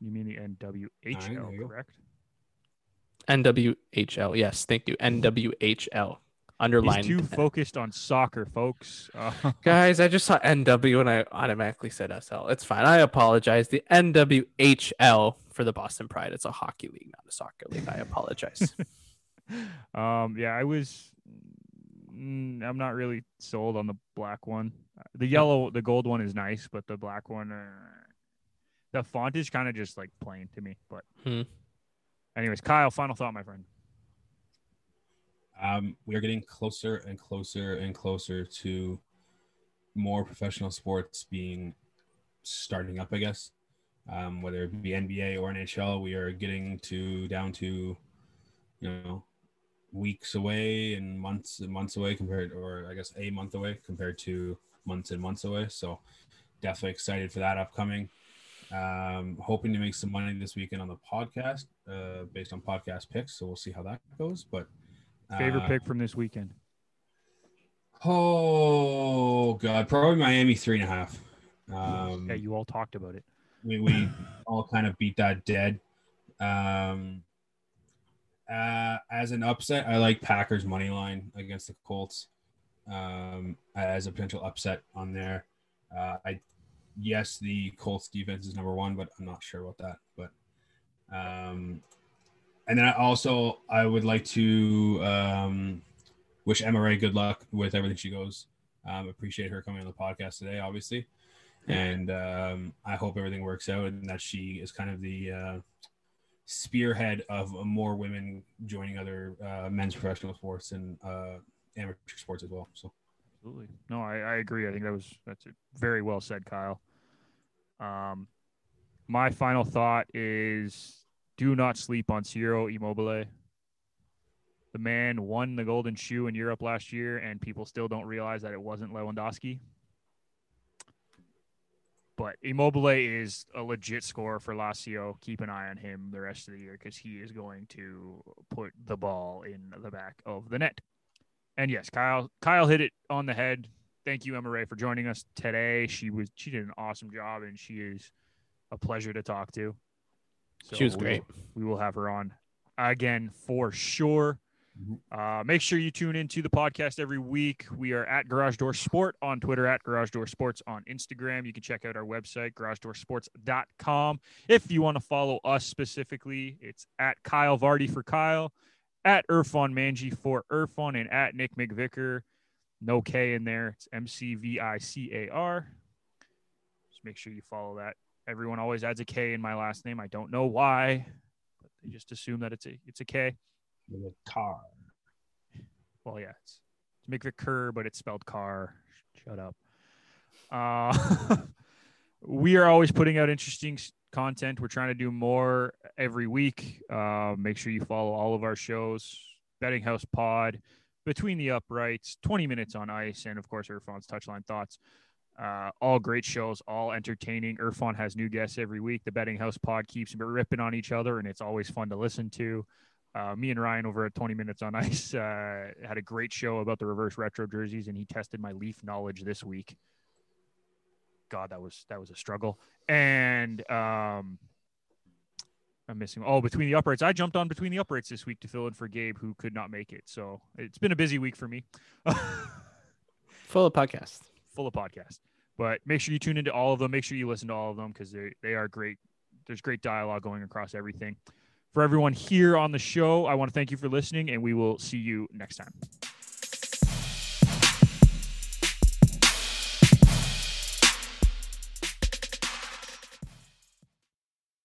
You mean the NWHL, there you go. correct? NWHL. Yes, thank you. NWHL. He's Underlined. too focused on soccer, folks. Uh, Guys, I just saw NW and I automatically said SL. It's fine. I apologize. The NWHL for the Boston Pride. It's a hockey league, not a soccer league. I apologize. um, yeah, I was. mm, I'm not really sold on the black one. The yellow, the gold one is nice, but the black one, uh, the font is kind of just like plain to me. But, Hmm. anyways, Kyle, final thought, my friend. Um, we are getting closer and closer and closer to more professional sports being starting up, I guess. Um, whether it be NBA or NHL, we are getting to down to, you know, weeks away and months and months away compared, or I guess a month away compared to months and months away. So definitely excited for that upcoming. Um, hoping to make some money this weekend on the podcast, uh, based on podcast picks. So we'll see how that goes. But Favorite uh, pick from this weekend. Oh god, probably Miami three and a half. Um, Yeah, you all talked about it. we, we all kind of beat that dead. Um, uh, as an upset, I like Packers money line against the Colts um, as a potential upset on there. Uh, I yes, the Colts defense is number one, but I'm not sure about that. But um, and then I also I would like to um, wish Emmarae good luck with everything she goes. Um, appreciate her coming on the podcast today, obviously and um, I hope everything works out and that she is kind of the uh, spearhead of more women joining other uh, men's professional sports and uh, amateur sports as well. So Absolutely. No, I, I agree. I think that was that's very well said, Kyle. Um, my final thought is do not sleep on Ciro Immobile. The man won the golden shoe in Europe last year, and people still don't realize that it wasn't Lewandowski. But Immobile is a legit scorer for Lazio. Keep an eye on him the rest of the year because he is going to put the ball in the back of the net. And yes, Kyle Kyle hit it on the head. Thank you, Emmarae, for joining us today. She was she did an awesome job, and she is a pleasure to talk to. So She was we great. will- we will have her on again for sure. Uh, make sure you tune into the podcast every week. We are at Garage Door Sport on Twitter, at Garage Door Sports on Instagram. You can check out our website, garagedoorsports.com. If you want to follow us specifically, it's at Kyle Vardy for Kyle, at Irfan Manji for Irfan, and at Nick McVicar. No K in there. It's M C V I C A R. Just make sure you follow that. Everyone always adds a K in my last name. I don't know why, but they just assume that it's a it's a K. with a car. Well, yeah, it's, it's McVicker, but it's spelled car. Shut up. Uh, we are always putting out interesting content. We're trying to do more every week. Uh, make sure you follow all of our shows. Betting House Pod, Between the Uprights, 20 Minutes on Ice, and of course, Irfan's Touchline Thoughts. Uh, all great shows, all entertaining. Irfan has new guests every week. The Betting House Pod keeps ripping on each other, and it's always fun to listen to. Uh, me and Ryan over at 20 Minutes on Ice uh, had a great show about the reverse retro jerseys, and he tested my Leaf knowledge this week. God, that was that was a struggle. And um, I'm missing. Oh, between the uprights, I jumped on between the uprights this week to fill in for Gabe, who could not make it. So it's been a busy week for me, Full of podcasts. full of podcasts. But make sure you tune into all of them. Make sure you listen to all of them because they they are great. There's great dialogue going across everything. For everyone here on the show, I want to thank you for listening, and we will see you next time.